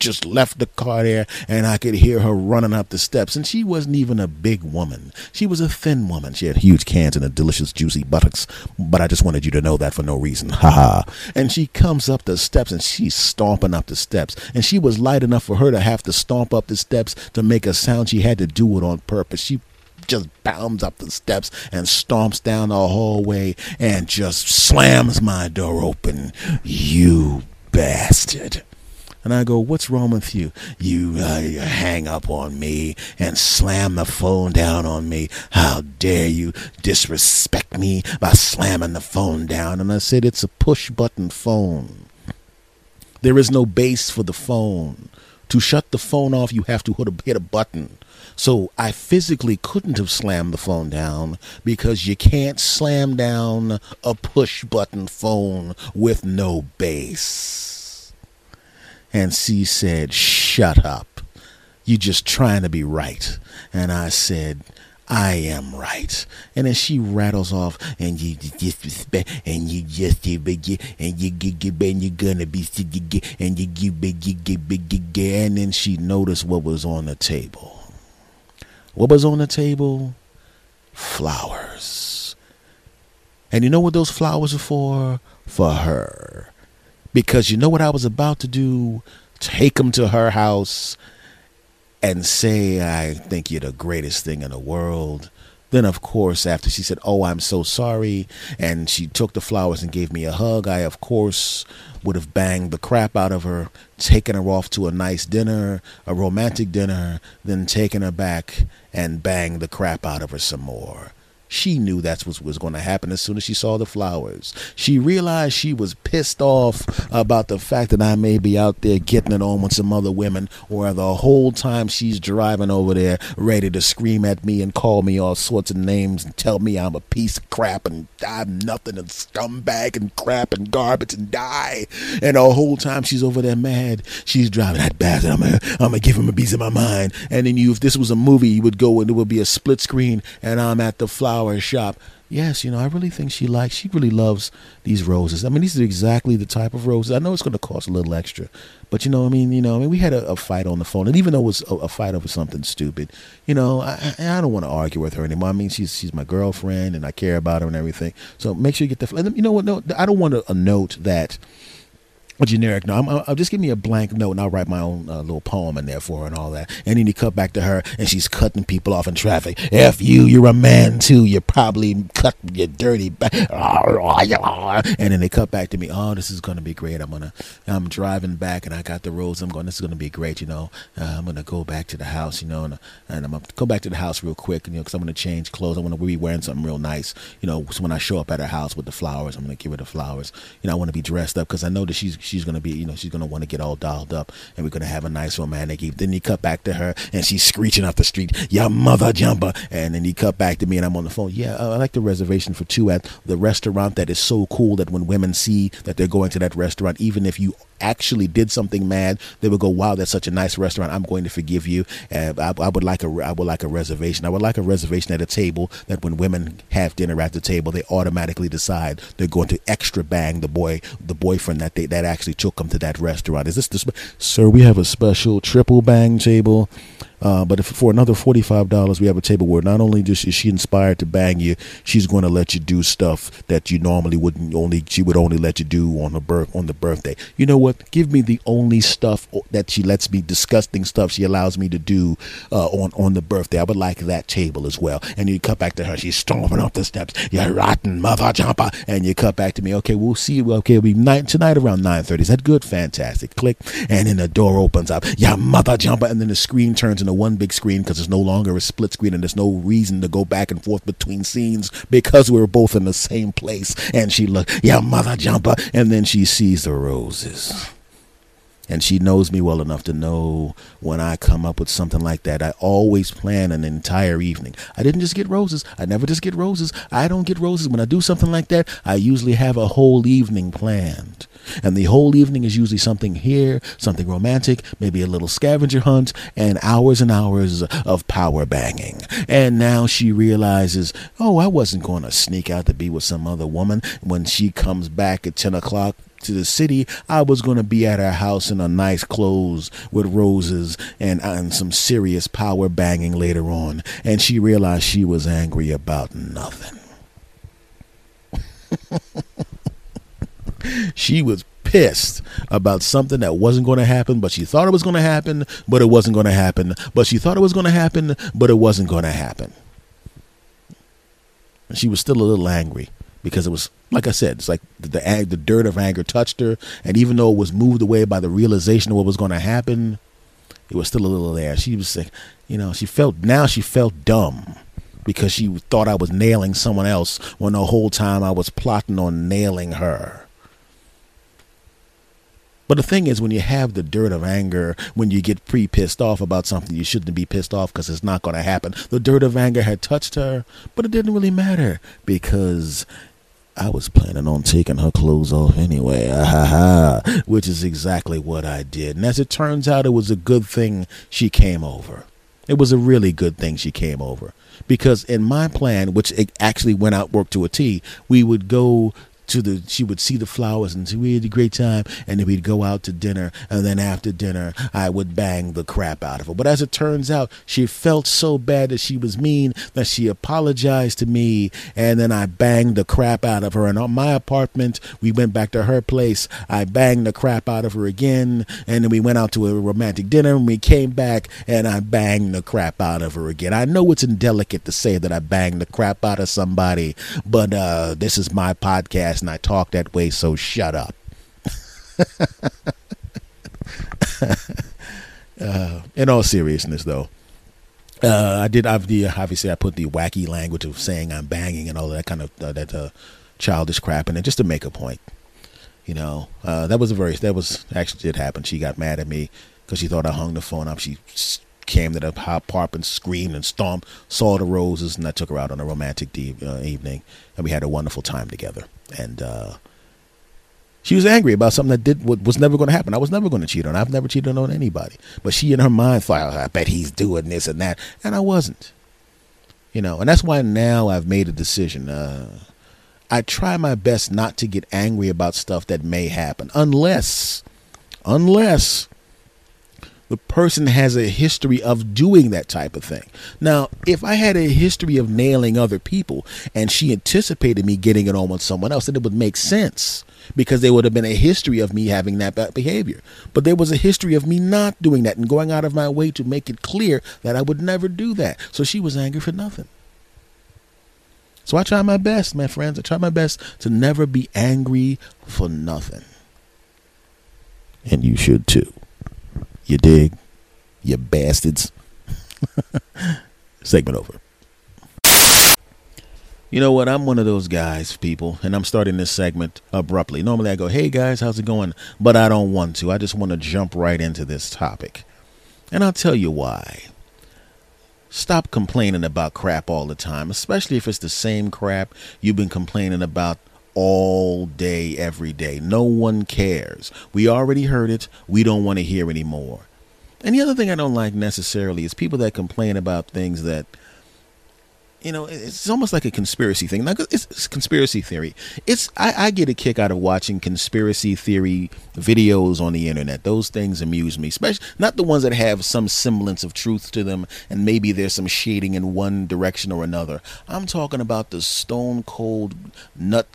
just left the car there and I could hear her running up the steps. And she wasn't even a big woman. She was a thin woman. She had huge cans and a delicious juicy buttocks. But I just wanted you to know that for no reason. Ha ha. And she comes up the steps and she's stomping up the steps. And she was light enough for her to have to stomp up the steps to make a sound. She had to do it on purpose. She just bounds up the steps and stomps down the hallway and just slams my door open. You bastard. And I go, What's wrong with you? You, uh, you hang up on me and slam the phone down on me. How dare you disrespect me by slamming the phone down? And I said, It's a push button phone. There is no base for the phone. To shut the phone off, you have to hit a button. So I physically couldn't have slammed the phone down because you can't slam down a push button phone with no base. And she said, Shut up. You're just trying to be right. And I said, I am right. And then she rattles off, and you disrespect, and you just and you and you're gonna be and you give big and then she noticed what was on the table. What was on the table? Flowers. And you know what those flowers are for? For her because you know what I was about to do? Take him to her house and say, I think you're the greatest thing in the world. Then, of course, after she said, Oh, I'm so sorry, and she took the flowers and gave me a hug, I, of course, would have banged the crap out of her, taken her off to a nice dinner, a romantic dinner, then taken her back and banged the crap out of her some more. She knew that's what was going to happen as soon as she saw the flowers. She realized she was pissed off about the fact that I may be out there getting it on with some other women, or the whole time she's driving over there ready to scream at me and call me all sorts of names and tell me I'm a piece of crap and I'm nothing and scumbag and crap and garbage and die. And the whole time she's over there mad, she's driving that bastard. I'm gonna, I'm gonna give him a piece of my mind. And then you, if this was a movie, you would go and it would be a split screen, and I'm at the flower flower shop. Yes, you know, I really think she likes, she really loves these roses. I mean, these are exactly the type of roses. I know it's going to cost a little extra, but you know, I mean, you know, I mean, we had a, a fight on the phone, and even though it was a, a fight over something stupid, you know, I, I don't want to argue with her anymore. I mean, she's she's my girlfriend, and I care about her and everything. So make sure you get the. You know what? No, I don't want a, a note that a generic note. I'm, I'll just give me a blank note and I'll write my own uh, little poem in there for her and all that. And then you cut back to her and she's cutting people off in traffic. F you, you're a man too. You're probably cut your dirty back. And then they cut back to me. Oh, this is to be great. I'm to, I'm driving back and I got the roads. I'm going, this is to be great. You know, uh, I'm to go back to the house, you know, and, and I'm to go back to the house real quick, you know, because I'm to change clothes. I'm gonna be wearing something real nice. You know, so when I show up at her house with the flowers, I'm to give her the flowers. You know, I want to be dressed up because I know that she's, she's to be, you know, she's to want to get all dialed up and we're to have a nice romantic evening. Then you cut back to her and she's screeching up the street, your mother jumper. And then you cut back to me and I'm on the phone. Yeah, I like the reservation for two at the restaurant that is so cool that when women see that they're going to that restaurant, even if you actually did something mad, they would go, "Wow, that's such a nice restaurant. I'm going to forgive you." Uh, I, I, would like a I would like a reservation. I would like a reservation at a table that when women have dinner at the table, they automatically decide they're going to extra bang the boy, the boyfriend that they that actually took them to that restaurant. Is this the sir? We have a special triple bang table. Uh, but if for another forty five dollars, we have a table where not only just is she inspired to bang you, she's going to let you do stuff that you normally wouldn't only she would only let you do on the birth on the birthday. You know what? Give me the only stuff that she lets me disgusting stuff she allows me to do uh, on on the birthday. I would like that table as well. And you cut back to her. She's storming up the steps. You rotten mother jumper. And you cut back to me. Okay, we'll see you. Okay, we night tonight around nine thirty. Is that good? Fantastic. Click, and then the door opens up. Yeah, mother jumper, and then the screen turns into a one big screen because it's no longer a split screen and there's no reason to go back and forth between scenes because we are both in the same place. And she looked, yeah, mother jumper. And then she sees the roses. And she knows me well enough to know when I come up with something like that, I always plan an entire evening. I didn't just get roses. I never just get roses. I don't get roses. When I do something like that, I usually have a whole evening planned. And the whole evening is usually something here, something romantic, maybe a little scavenger hunt, and hours and hours of power banging. And now she realizes, oh, I wasn't going to sneak out to be with some other woman. When she comes back at 10 o'clock, to the city, I was going to be at her house in a nice clothes with roses and, and some serious power banging later on. And she realized she was angry about nothing. she was pissed about something that wasn't going to happen, but she thought it was going to happen, but it wasn't going to happen, but she thought it was going to happen, but it wasn't going to happen. She was still a little angry because it was, like I said, it's like the, the, the dirt of anger touched her, and even though it was moved away by the realization of what was going to happen, it was still a little there. She was like, you know, she felt now she felt dumb because she thought I was nailing someone else when the whole time I was plotting on nailing her. But the thing is, when you have the dirt of anger, when you get pre pissed off about something, you shouldn't be pissed off because it's not going to happen. The dirt of anger had touched her, but it didn't really matter because I was planning on taking her clothes off anyway, ah, which is exactly what I did. And as it turns out, it was a good thing she came over. It was a really good thing she came over because in my plan, which it actually went out work to a T, we would go to the she would see the flowers and we had a great time and then we'd go out to dinner and then after dinner I would bang the crap out of her. But as it turns out, she felt so bad that she was mean that she apologized to me and then I banged the crap out of her. And on my apartment, we went back to her place. I banged the crap out of her again and then we went out to a romantic dinner and we came back and I banged the crap out of her again. I know it's indelicate to say that I banged the crap out of somebody, but uh, this is my podcast and I talk that way, so shut up. uh, in all seriousness, though, uh, I did obviously I put the wacky language of saying I'm banging and all that kind of uh, that uh, childish crap in it just to make a point. You know, uh, that was a very that was actually did happen. She got mad at me because she thought I hung the phone up. She came to the park and screamed and stomped, saw the roses, and I took her out on a romantic de- uh, evening, and we had a wonderful time together. And uh, she was angry about something that did what was never going to happen. I was never going to cheat on. I've never cheated on anybody, but she in her mind thought, "I bet he's doing this and that," and I wasn't. You know, and that's why now I've made a decision. Uh, I try my best not to get angry about stuff that may happen, unless, unless the person has a history of doing that type of thing. Now, if I had a history of nailing other people and she anticipated me getting it on with someone else, then it would make sense because there would have been a history of me having that bad behavior. But there was a history of me not doing that and going out of my way to make it clear that I would never do that. So she was angry for nothing. So I try my best, my friends. I try my best to never be angry for nothing. And you should too. You dig? You bastards. Segment over. You know what? I'm one of those guys, people, and I'm starting this segment abruptly. Normally I go, hey guys, how's it going? But I don't want to. I just want to jump right into this topic. And I'll tell you why. Stop complaining about crap all the time, especially if it's the same crap you've been complaining about all day, every day. No one cares. We already heard it. We don't want to hear anymore. And the other thing I don't like necessarily is people that complain about things that, you know, it's almost like a conspiracy thing. Like it's, it's conspiracy theory. It's I, I, get a kick out of watching conspiracy theory videos on the internet. Those things amuse me, especially not the ones that have some semblance of truth to them, and maybe there's some shading in one direction or another. I'm talking about the stone cold nut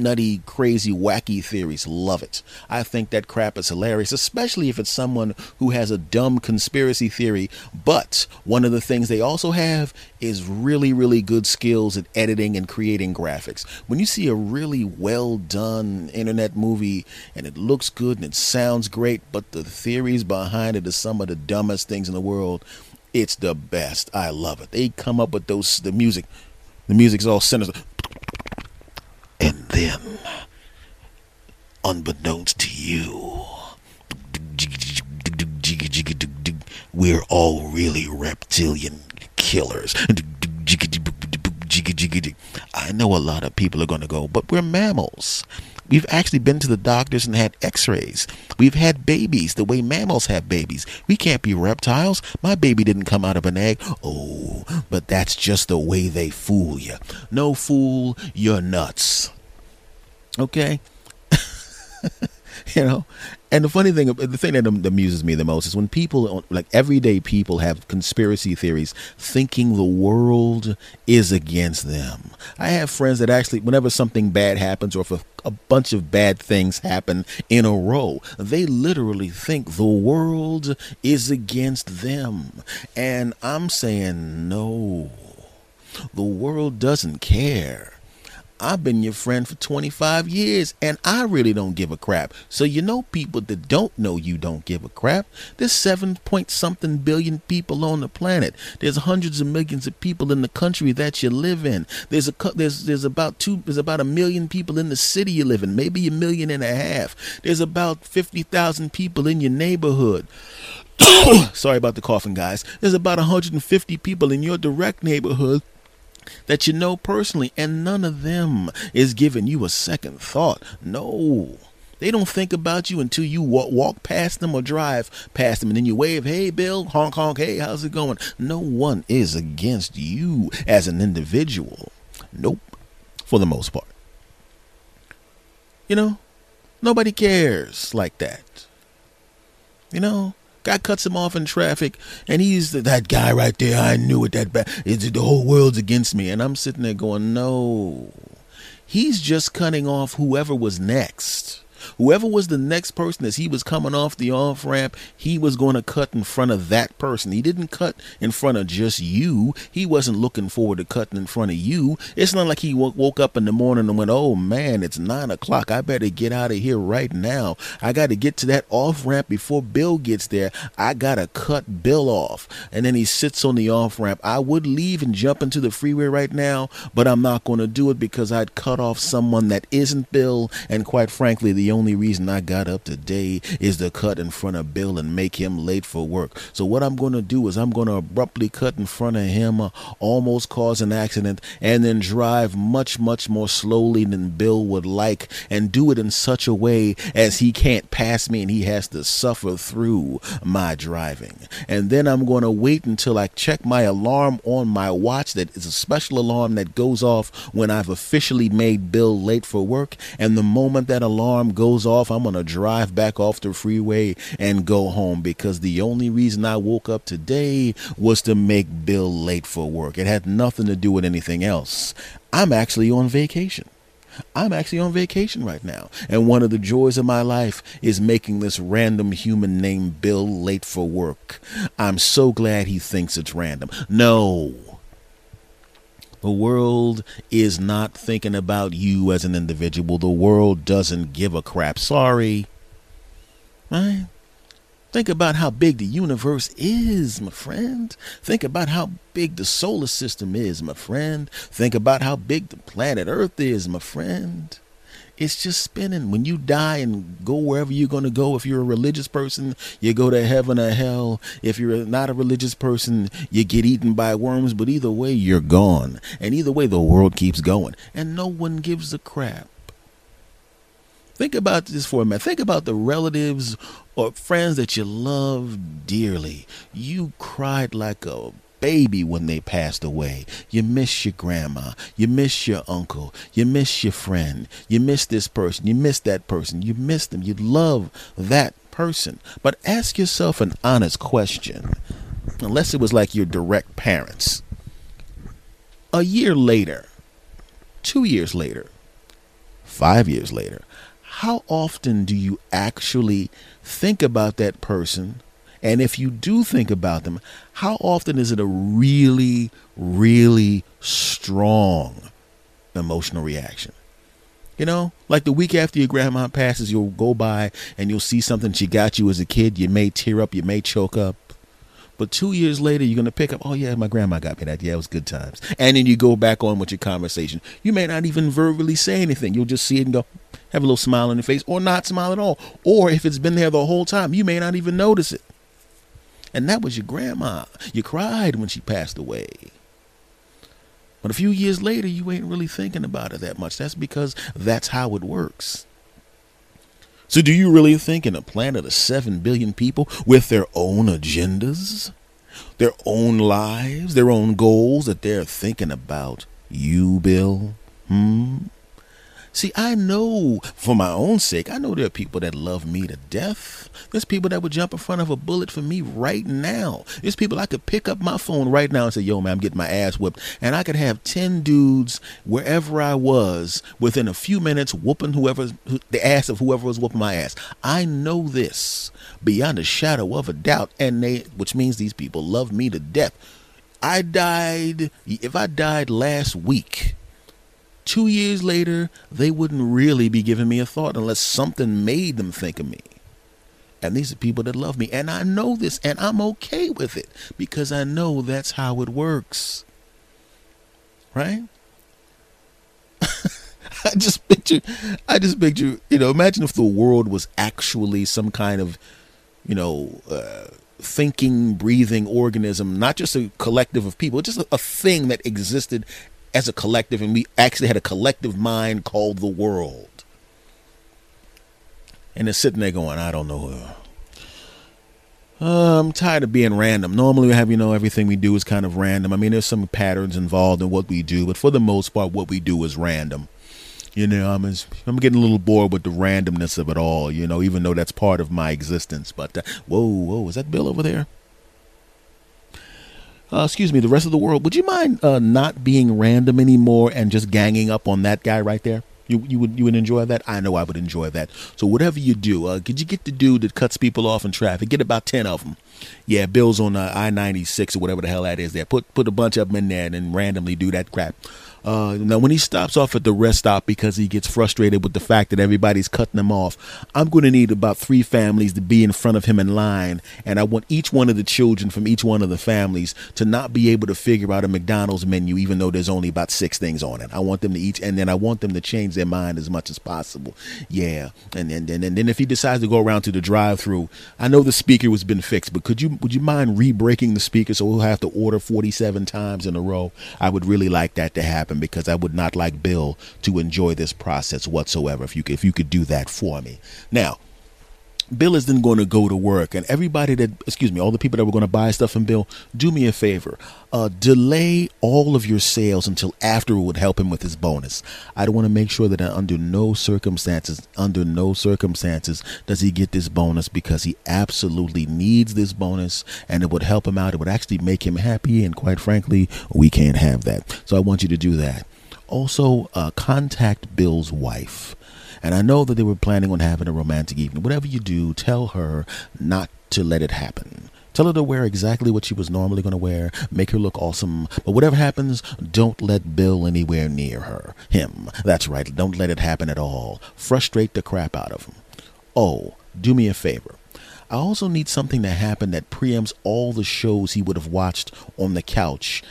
nutty, crazy, wacky theories. Love it. I think that crap is hilarious, especially if it's someone who has a dumb conspiracy theory. But one of the things they also have is really, really good skills at editing and creating graphics. When you see a really well done internet movie and it looks good and it sounds great, but the theories behind it are some of the dumbest things in the world, it's the best. I love it. They come up with those, the music. The music's all sinister. Then, unbeknownst to you, we're all really reptilian killers. I know a lot of people are going to go, but we're mammals. We've actually been to the doctors and had x rays. We've had babies the way mammals have babies. We can't be reptiles. My baby didn't come out of an egg. Oh, but that's just the way they fool you. No fool, you're nuts. Okay? you know? And the funny thing the thing that amuses me the most is when people like everyday people have conspiracy theories thinking the world is against them. I have friends that actually whenever something bad happens or if a, a bunch of bad things happen in a row they literally think the world is against them. And i'm saying no. The world doesn't care I've been your friend for 25 years and I really don't give a crap. So you know people that don't know you don't give a crap. There's 7 point something billion people on the planet. There's hundreds of millions of people in the country that you live in. There's a there's there's about two there's about a million people in the city you live in, maybe a million and a half. There's about 50,000 people in your neighborhood. Sorry about the coughing, guys. There's about 150 people in your direct neighborhood that you know personally, and none of them is giving you a second thought. No. They don't think about you until you walk, past them or drive past them, and then you wave, "Hey, Bill, honk honk, hey, how's it going?" No one is against you as an individual. Nope, for the most part. You know, nobody cares like that. You know, Guy cuts him off in traffic, and he's that guy right there. I knew it. That bad. It's, the whole world's against me, and I'm sitting there going, no. He's just cutting off whoever was next. Whoever was the next person as he was coming off the off ramp, he was going to cut in front of that person. He didn't cut in front of just you. He wasn't looking forward to cutting in front of you. It's not like he woke up in the morning and went, oh man, it's nine o'clock. I better get out of here right now. I got to get to that off ramp before Bill gets there. I got to cut Bill off. And then he sits on the off ramp. I would leave and jump into the freeway right now, but I'm not going to do it because I'd cut off someone that isn't Bill. And quite frankly, the only reason I got up today is to cut in front of Bill and make him late for work. So what I'm going to do is I'm going to abruptly cut in front of him, uh, almost cause an accident, and then drive much, much more slowly than Bill would like, and do it in such a way as he can't pass me and he has to suffer through my driving. And then I'm going to wait until I check my alarm on my watch that is a special alarm that goes off when I've officially made Bill late for work. And the moment that alarm goes off, I'm going to drive back off the freeway and go home because the only reason I woke up today was to make Bill late for work. It had nothing to do with anything else. I'm actually on vacation. I'm actually on vacation right now. And one of the joys of my life is making this random human named Bill late for work. I'm so glad he thinks it's random. No. The world is not thinking about you as an individual. The world doesn't give a crap. Sorry. Right? Think about how big the universe is, my friend. Think about how big the solar system is, my friend. Think about how big the planet Earth is, my friend it's just spinning. When you die and go wherever you're going to go, if you're a religious person, you go to heaven or hell. If you're not a religious person, you get eaten by worms. But either way, you're gone. And either way, the world keeps going. And no one gives a crap. Think about this for a minute. Think about the relatives or friends that you love dearly. You cried like a baby when they passed away. You miss your grandma. You miss your uncle. You miss your friend. You miss this person. You miss that person. You miss them. You love that person. But ask yourself an honest question. Unless it was like your direct parents. A year later, two years later, five years later, how often do you actually think about that person and if you do think about them, how often is it a really, really strong emotional reaction? You know, like the week after your grandma passes, you'll go by and you'll see something she got you as a kid. You may tear up, you may choke up. But two years later, you're going to pick up, oh, yeah, my grandma got me that. Yeah, it was good times. And then you go back on with your conversation. You may not even verbally say anything. You'll just see it and go, have a little smile on your face, or not smile at all. Or if it's been there the whole time, you may not even notice it. And that was your grandma. You cried when she passed away. But a few years later, you ain't really thinking about it that much. That's because that's how it works. So, do you really think in a planet of 7 billion people with their own agendas, their own lives, their own goals, that they're thinking about you, Bill? Hmm? See, I know for my own sake, I know there are people that love me to death. There's people that would jump in front of a bullet for me right now. There's people I could pick up my phone right now and say, yo, man, I'm getting my ass whipped. And I could have 10 dudes wherever I was within a few minutes whooping whoever, the ass of whoever was whooping my ass. I know this beyond a shadow of a doubt. And they, which means these people love me to death. I died, if I died last week, two years later, they wouldn't really be giving me a thought unless something made them think of me. And these are people that love me. And I know this, and I'm okay with it because I know that's how it works. Right? I just picture, I just picture, you know, imagine if the world was actually some kind of, you know, uh, thinking, breathing organism, not just a collective of people, just a, a thing that existed as a collective, and we actually had a collective mind called the world. And they're sitting there going, I don't know. Uh, I'm tired of being random. Normally, we have, you know, everything we do is kind of random. I mean, there's some patterns involved in what we do, but for the most part, what we do is random. You know, I'm I'm getting a little bored with the randomness of it all. You know, even though that's part of my existence. But uh, whoa, whoa, is that Bill over there? Uh, excuse me, the rest of the world, would you mind uh, not being random anymore and just ganging up on that guy right there? You, you would you would enjoy that? I know I would enjoy that. So whatever you do, uh, could you get the dude that cuts people off in traffic? Get about ten of them. Yeah, Bill's on uh, I ninety six or whatever the hell that is. There, put put a bunch of them in there and then randomly do that crap. Uh, now, when he stops off at the rest stop because he gets frustrated with the fact that everybody's cutting him off, I'm going to need about three families to be in front of him in line. And I want each one of the children from each one of the families to not be able to figure out a McDonald's menu, even though there's only about six things on it. I want them to each, and then I want them to change their mind as much as possible. Yeah. And then, and, and then if he decides to go around to the drive through, I know the speaker has been fixed, but could you, would you mind re breaking the speaker so we'll have to order 47 times in a row? I would really like that to happen happen because I would not like Bill to enjoy this process whatsoever. If you could, if you could do that for me. Now, Bill is then going to go to work, and everybody that, excuse me, all the people that were going to buy stuff from Bill, do me a favor. Uh, delay all of your sales until after it would help him with his bonus. I want to make sure that under no circumstances, under no circumstances, does he get this bonus because he absolutely needs this bonus, and it would help him out. It would actually make him happy, and quite frankly, we can't have that. So I want you to do that. Also, uh, contact Bill's wife and I know that they were planning on having a romantic evening. Whatever you do, tell her not to let it happen. Tell her to wear exactly what she was normally going to wear. Make her look awesome. But whatever happens, don't let Bill anywhere near her. Him. That's right. Don't let it happen at all. Frustrate the crap out of him. Oh, do me a favor. I also need something to happen that preempts all the shows he would have watched on the couch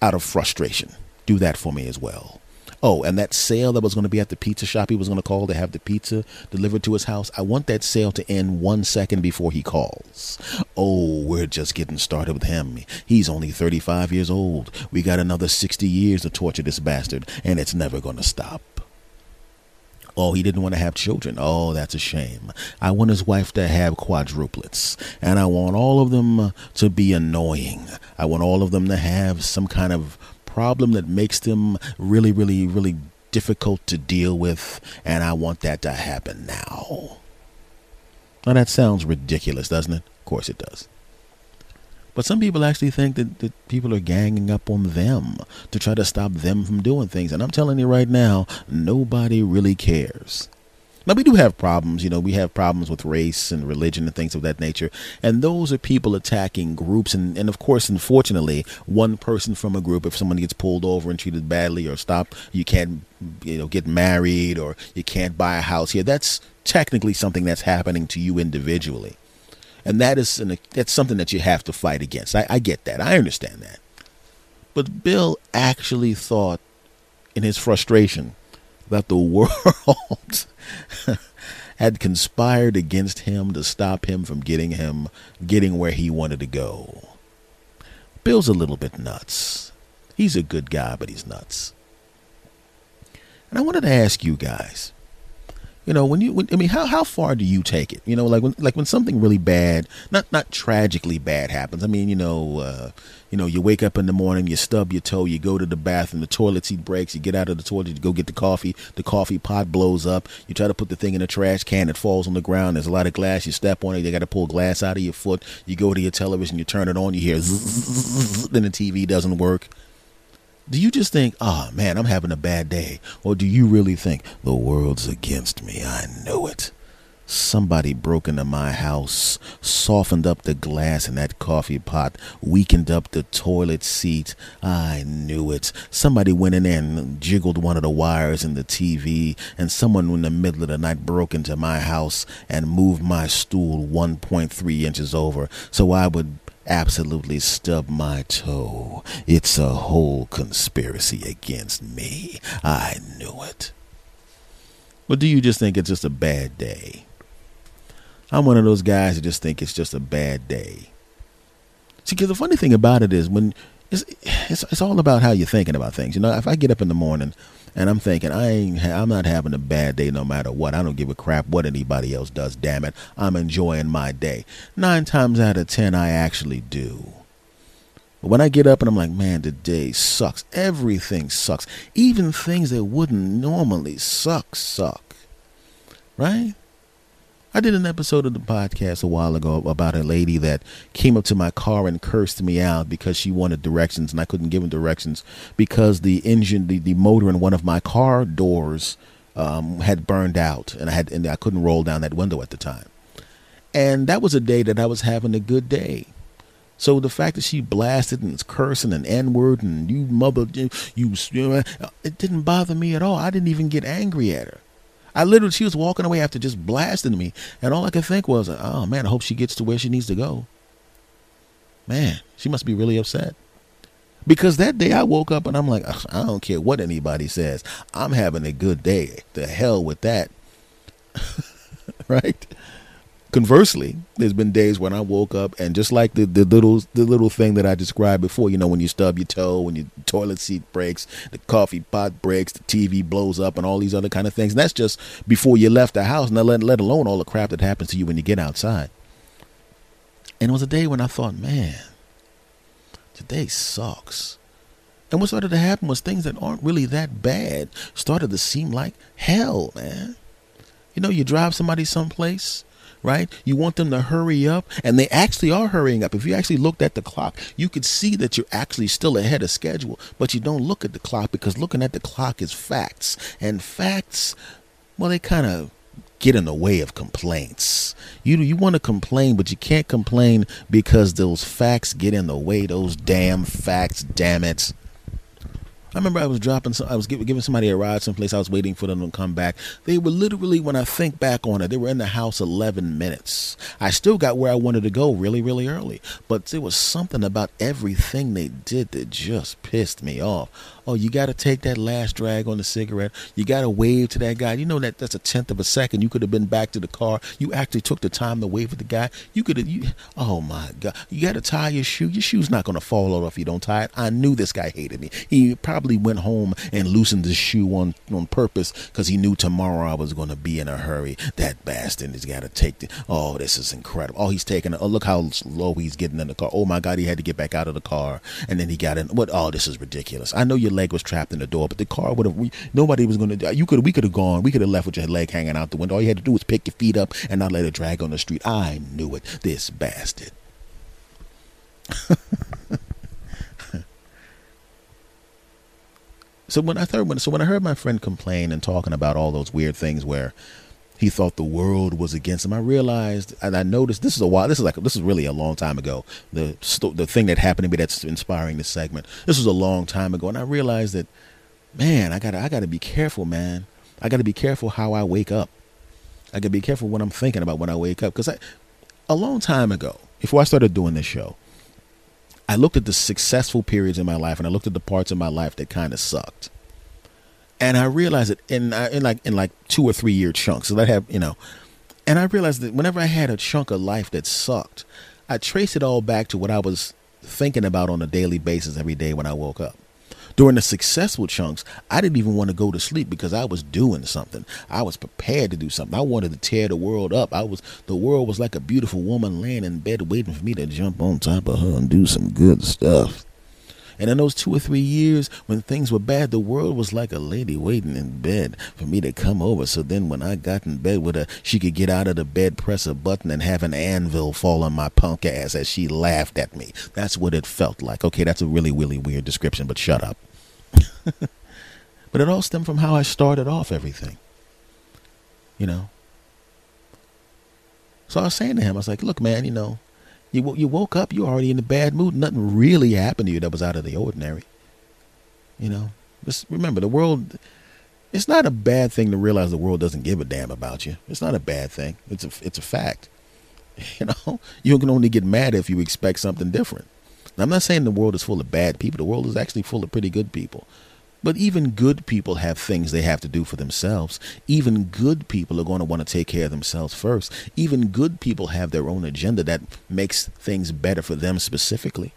out of frustration. Do that for me as well. Oh, and that sale that was going to be at the pizza shop he was going to call to have the pizza delivered to his house. I want that sale to end one second before he calls. Oh, we're just getting started with him. He's only 35 years old. We got another 60 years to torture this bastard, and it's never going to stop. Oh, he didn't want to have children. Oh, that's a shame. I want his wife to have quadruplets. And I want all of them to be annoying. I want all of them to have some kind of problem that makes them really, really, really difficult to deal with, and I want that to happen now. Now, that sounds ridiculous, doesn't it? Of course it does. But some people actually think that, that people are ganging up on them to try to stop them from doing things. And I'm telling you right now, nobody really cares. Now, we do have problems. You know, we have problems with race and religion and things of that nature. And those are people attacking groups. And, and of course, unfortunately, one person from a group, if someone gets pulled over and treated badly or stopped, you can't, you know, get married or you can't buy a house here. That's technically something that's happening to you individually. And that is an, that's something that you have to fight against. I, I get that. I understand that. But Bill actually thought in his frustration that the world had conspired against him to stop him from getting him getting where he wanted to go. Bill's a little bit nuts. He's a good guy, but he's nuts. And I wanted to ask you guys, you know, when you, when, I mean, how how far do you take it? You know, like when like when something really bad, not not tragically bad happens. I mean, you know, uh, you know, you wake up in the morning, you stub your toe, you go to the bathroom, the toilet seat breaks, you get out of the toilet, you go get the coffee, the coffee pot blows up, you try to put the thing in the trash can, it falls on the ground, there's a lot of glass, you step on it, they got to pull glass out of your foot, you go to your television, you turn it on, you hear then the TV doesn't work do you just think, oh man, I'm having a bad day? Or do you really think the world's against me? I know it. Somebody broke into my house, softened up the glass in that coffee pot, weakened up the toilet seat. I knew it. Somebody went in there and jiggled one of the wires in the TV, and someone in the middle of the night broke into my house and moved my stool 1.3 inches over so I would absolutely stubbed my toe. It's a whole conspiracy against me. I knew it. But do you just think it's just a bad day? I'm one of those guys that just think it's just a bad day. See, because the funny thing about it is when it's, it's, it's all about how you're thinking about things. You know, if I get up in the morning and I'm thinking I ain't I'm not having a bad day no matter what. I don't give a crap what anybody else does. Damn it, I'm enjoying my day. Nine times out of ten, I actually do. But when I get up and I'm like, man, the day sucks. Everything sucks. Even things that wouldn't normally suck suck. Right? I did an episode of the podcast a while ago about a lady that came up to my car and cursed me out because she wanted directions and I couldn't give her directions because the engine, the, the motor in one of my car doors um, had burned out and I had and I couldn't roll down that window at the time. And that was a day that I was having a good day. So the fact that she blasted and cursing and N word and you mother you, you it didn't bother me at all. I didn't even get angry at her. I literally, she was walking away after just blasting me. And all I could think was, oh man, I hope she gets to where she needs to go. Man, she must be really upset. Because that day I woke up and I'm like, I don't care what anybody says. I'm having a good day. The hell with that. right? Conversely, there's been days when I woke up and just like the, the little the little thing that I described before, you know, when you stub your toe, when your toilet seat breaks, the coffee pot breaks, the TV blows up, and all these other kind of things. And that's just before you left the house, and let, let alone all the crap that happens to you when you get outside. And it was a day when I thought, man, today sucks. And what started to happen was things that aren't really that bad started to seem like hell, man. You know, you drive somebody someplace right? You want them to hurry up, and they actually are hurrying up. If you actually looked at the clock, you could see that you're actually still ahead of schedule, but you don't look at the clock because looking at the clock is facts. And facts, well, they kind of get in the way of complaints. You you want to complain, but you can't complain because those facts get in the way. Those damn facts, damn it. I remember I was dropping, some, I was giving somebody a ride someplace. I was waiting for them to come back. They were literally, when I think back on it, they were in the house 11 minutes. I still got where I wanted to go really, really early, but there was something about everything they did that just pissed me off. Oh, you got to take that last drag on the cigarette. You got to wave to that guy. You know that that's a tenth of a second. You could have been back to the car. You actually took the time to wave at the guy. You could have. You, oh my God! You got to tie your shoe. Your shoe's not to fall off if you don't tie it. I knew this guy hated me. He probably went home and loosened his shoe on on purpose because he knew tomorrow I was to be in a hurry. That bastard has got to take the. Oh, this is incredible. Oh, he's taking. Oh, look how slow he's getting in the car. Oh my God, he had to get back out of the car, and then he got in. What? Oh, this is ridiculous. I know you're leg was trapped in the door, but the car would have. Nobody was going to. You could. We could have gone. We could have left with your leg hanging out the window. All you had to do was pick your feet up and not let it drag on the street. I knew it. This bastard. so when I heard when so when I heard my friend complain and talking about all those weird things where he thought the world was against him. I realized, and I noticed this is a while. This is like this is really a long time ago. The the thing that happened to me that's inspiring this segment. This was a long time ago, and I realized that, man, I gotta I gotta be careful, man. I gotta be careful how I wake up. I gotta be careful what I'm thinking about when I wake up, because I, a long time ago, before I started doing this show, I looked at the successful periods in my life, and I looked at the parts of my life that kind of sucked and I realized it in uh, in like in like two or three year chunks. So I have you know, And I realized that whenever I had a chunk of life that sucked, I traced it all back to what I was thinking about on a daily basis every day when I woke up. During the successful chunks, I didn't even want to go to sleep because I was doing something. I was prepared to do something. I wanted to tear the world up. I was the world was like a beautiful woman laying in bed waiting for me to jump on top of her and do some good stuff. And in those two or three years when things were bad, the world was like a lady waiting in bed for me to come over. So then when I got in bed with her, she could get out of the bed, press a button, and have an anvil fall on my punk ass as she laughed at me. That's what it felt like. Okay, that's a really, really weird description, but shut up. but it all stemmed from how I started off everything. You know? So I was saying to him, I was like, look, man, you know, you you woke up, you already in a bad mood. Nothing really happened to you that was out of the ordinary. You know, just remember the world. It's not a bad thing to realize the world doesn't give a damn about you. It's not a bad thing. It's a it's a fact. You know, you can only get mad if you expect something different. Now, I'm not saying the world is full of bad people. The world is actually full of pretty good people. But even good people have things they have to do for themselves. Even good people are going to want to take care of themselves first. Even good people have their own agenda that makes things better for them specifically.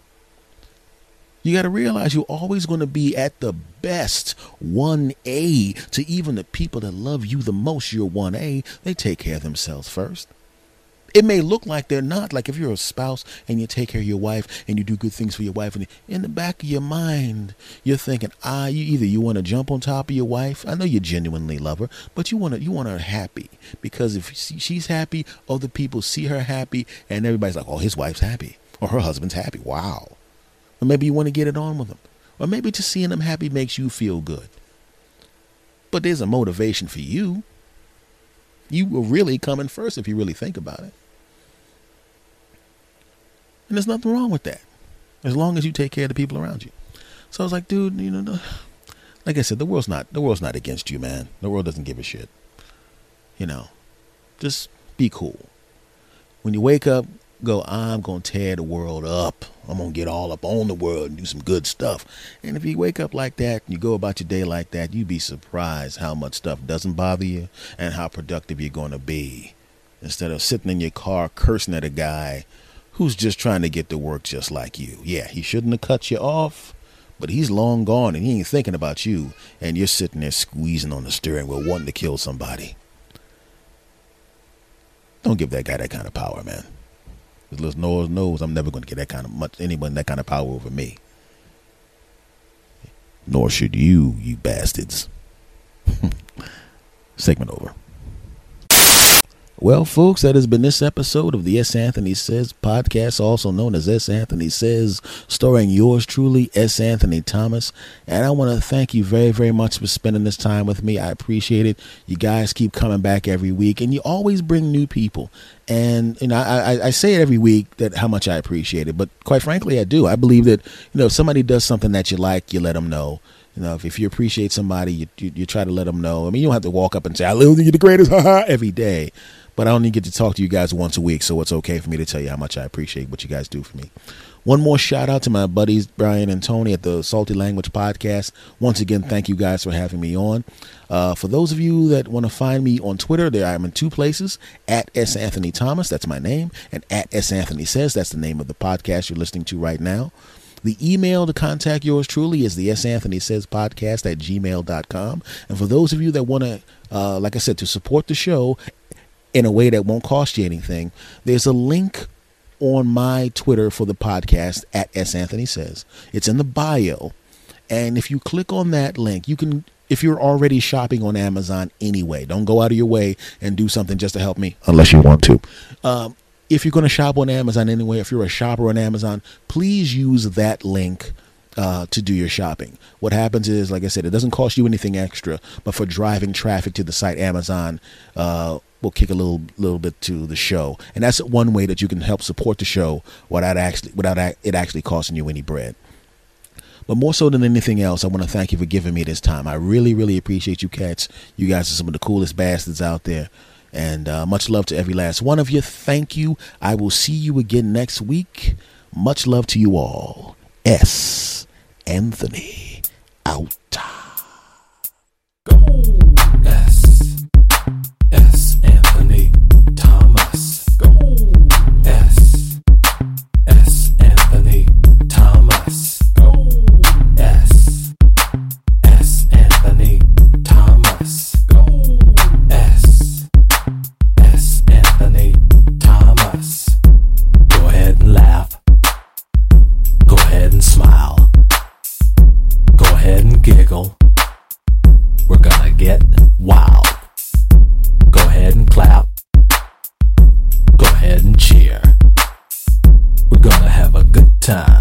You got to realize you're always going to be at the best 1A to even the people that love you the most. You're 1A. They take care of themselves first. It may look like they're not. Like if you're a spouse and you take care of your wife and you do good things for your wife, and in the back of your mind, you're thinking, ah, you either you want to jump on top of your wife. I know you genuinely love her, but you want to you want her happy because if she's happy, other people see her happy, and everybody's like, oh, his wife's happy or her husband's happy. Wow. Or maybe you want to get it on with them, or maybe just seeing them happy makes you feel good. But there's a motivation for you. You were really coming first if you really think about it. And there's nothing wrong with that. As long as you take care of the people around you. So I was like, dude, you know, like I said, the world's not the world's not against you, man. The world doesn't give a shit. You know. Just be cool. When you wake up, go, I'm gonna tear the world up. I'm gonna get all up on the world and do some good stuff. And if you wake up like that and you go about your day like that, you'd be surprised how much stuff doesn't bother you and how productive you're gonna be. Instead of sitting in your car cursing at a guy who's just trying to get to work just like you. Yeah, he shouldn't have cut you off, but he's long gone and he ain't thinking about you, and you're sitting there squeezing on the steering wheel wanting to kill somebody. Don't give that guy that kind of power, man. Because Lord knows I'm never going to get that kind of much anyone that kind of power over me. Nor should you, you bastards. Segment over. Well, folks, that has been this episode of the S. Anthony Says podcast, also known as S. Anthony Says, starring yours truly, S. Anthony Thomas. And I want to thank you very, very much for spending this time with me. I appreciate it. You guys keep coming back every week, and you always bring new people. And you know, I, I say it every week that how much I appreciate it, but quite frankly, I do. I believe that you know, if somebody does something that you like, you let them know. You know, if, if you appreciate somebody, you, you, you try to let them know. I mean, you don't have to walk up and say, "I love you, you're the greatest," every day but I only get to talk to you guys once a week, so it's okay for me to tell you how much I appreciate what you guys do for me. One more shout out to my buddies Brian and Tony at the Salty Language Podcast. Once again, thank you guys for having me on. Uh, for those of you that want to find me on Twitter, there I'm in two places at S Anthony Thomas, that's my name, and at S Anthony Says, that's the name of the podcast you're listening to right now. The email to contact yours truly is the S. Anthony Says podcast at gmail.com. And for those of you that want to, uh, like I said, to support the show in a way that won't cost you anything, there's a link on my Twitter for the podcast at S. Anthony Says. It's in the bio. And if you click on that link, you can, if you're already shopping on Amazon anyway, don't go out of your way and do something just to help me, unless you want to. Um, if you're going to shop on Amazon anyway, if you're a shopper on Amazon, please use that link uh, to do your shopping. What happens is, like I said, it doesn't cost you anything extra, but for driving traffic to the site, Amazon uh, will kick a little little bit to the show, and that's one way that you can help support the show without actually without it actually costing you any bread. But more so than anything else, I want to thank you for giving me this time. I really, really appreciate you cats. You guys are some of the coolest bastards out there. And uh, much love to every last one of you. Thank you. I will see you again next week. Much love to you all. S. Anthony out. Go. Time.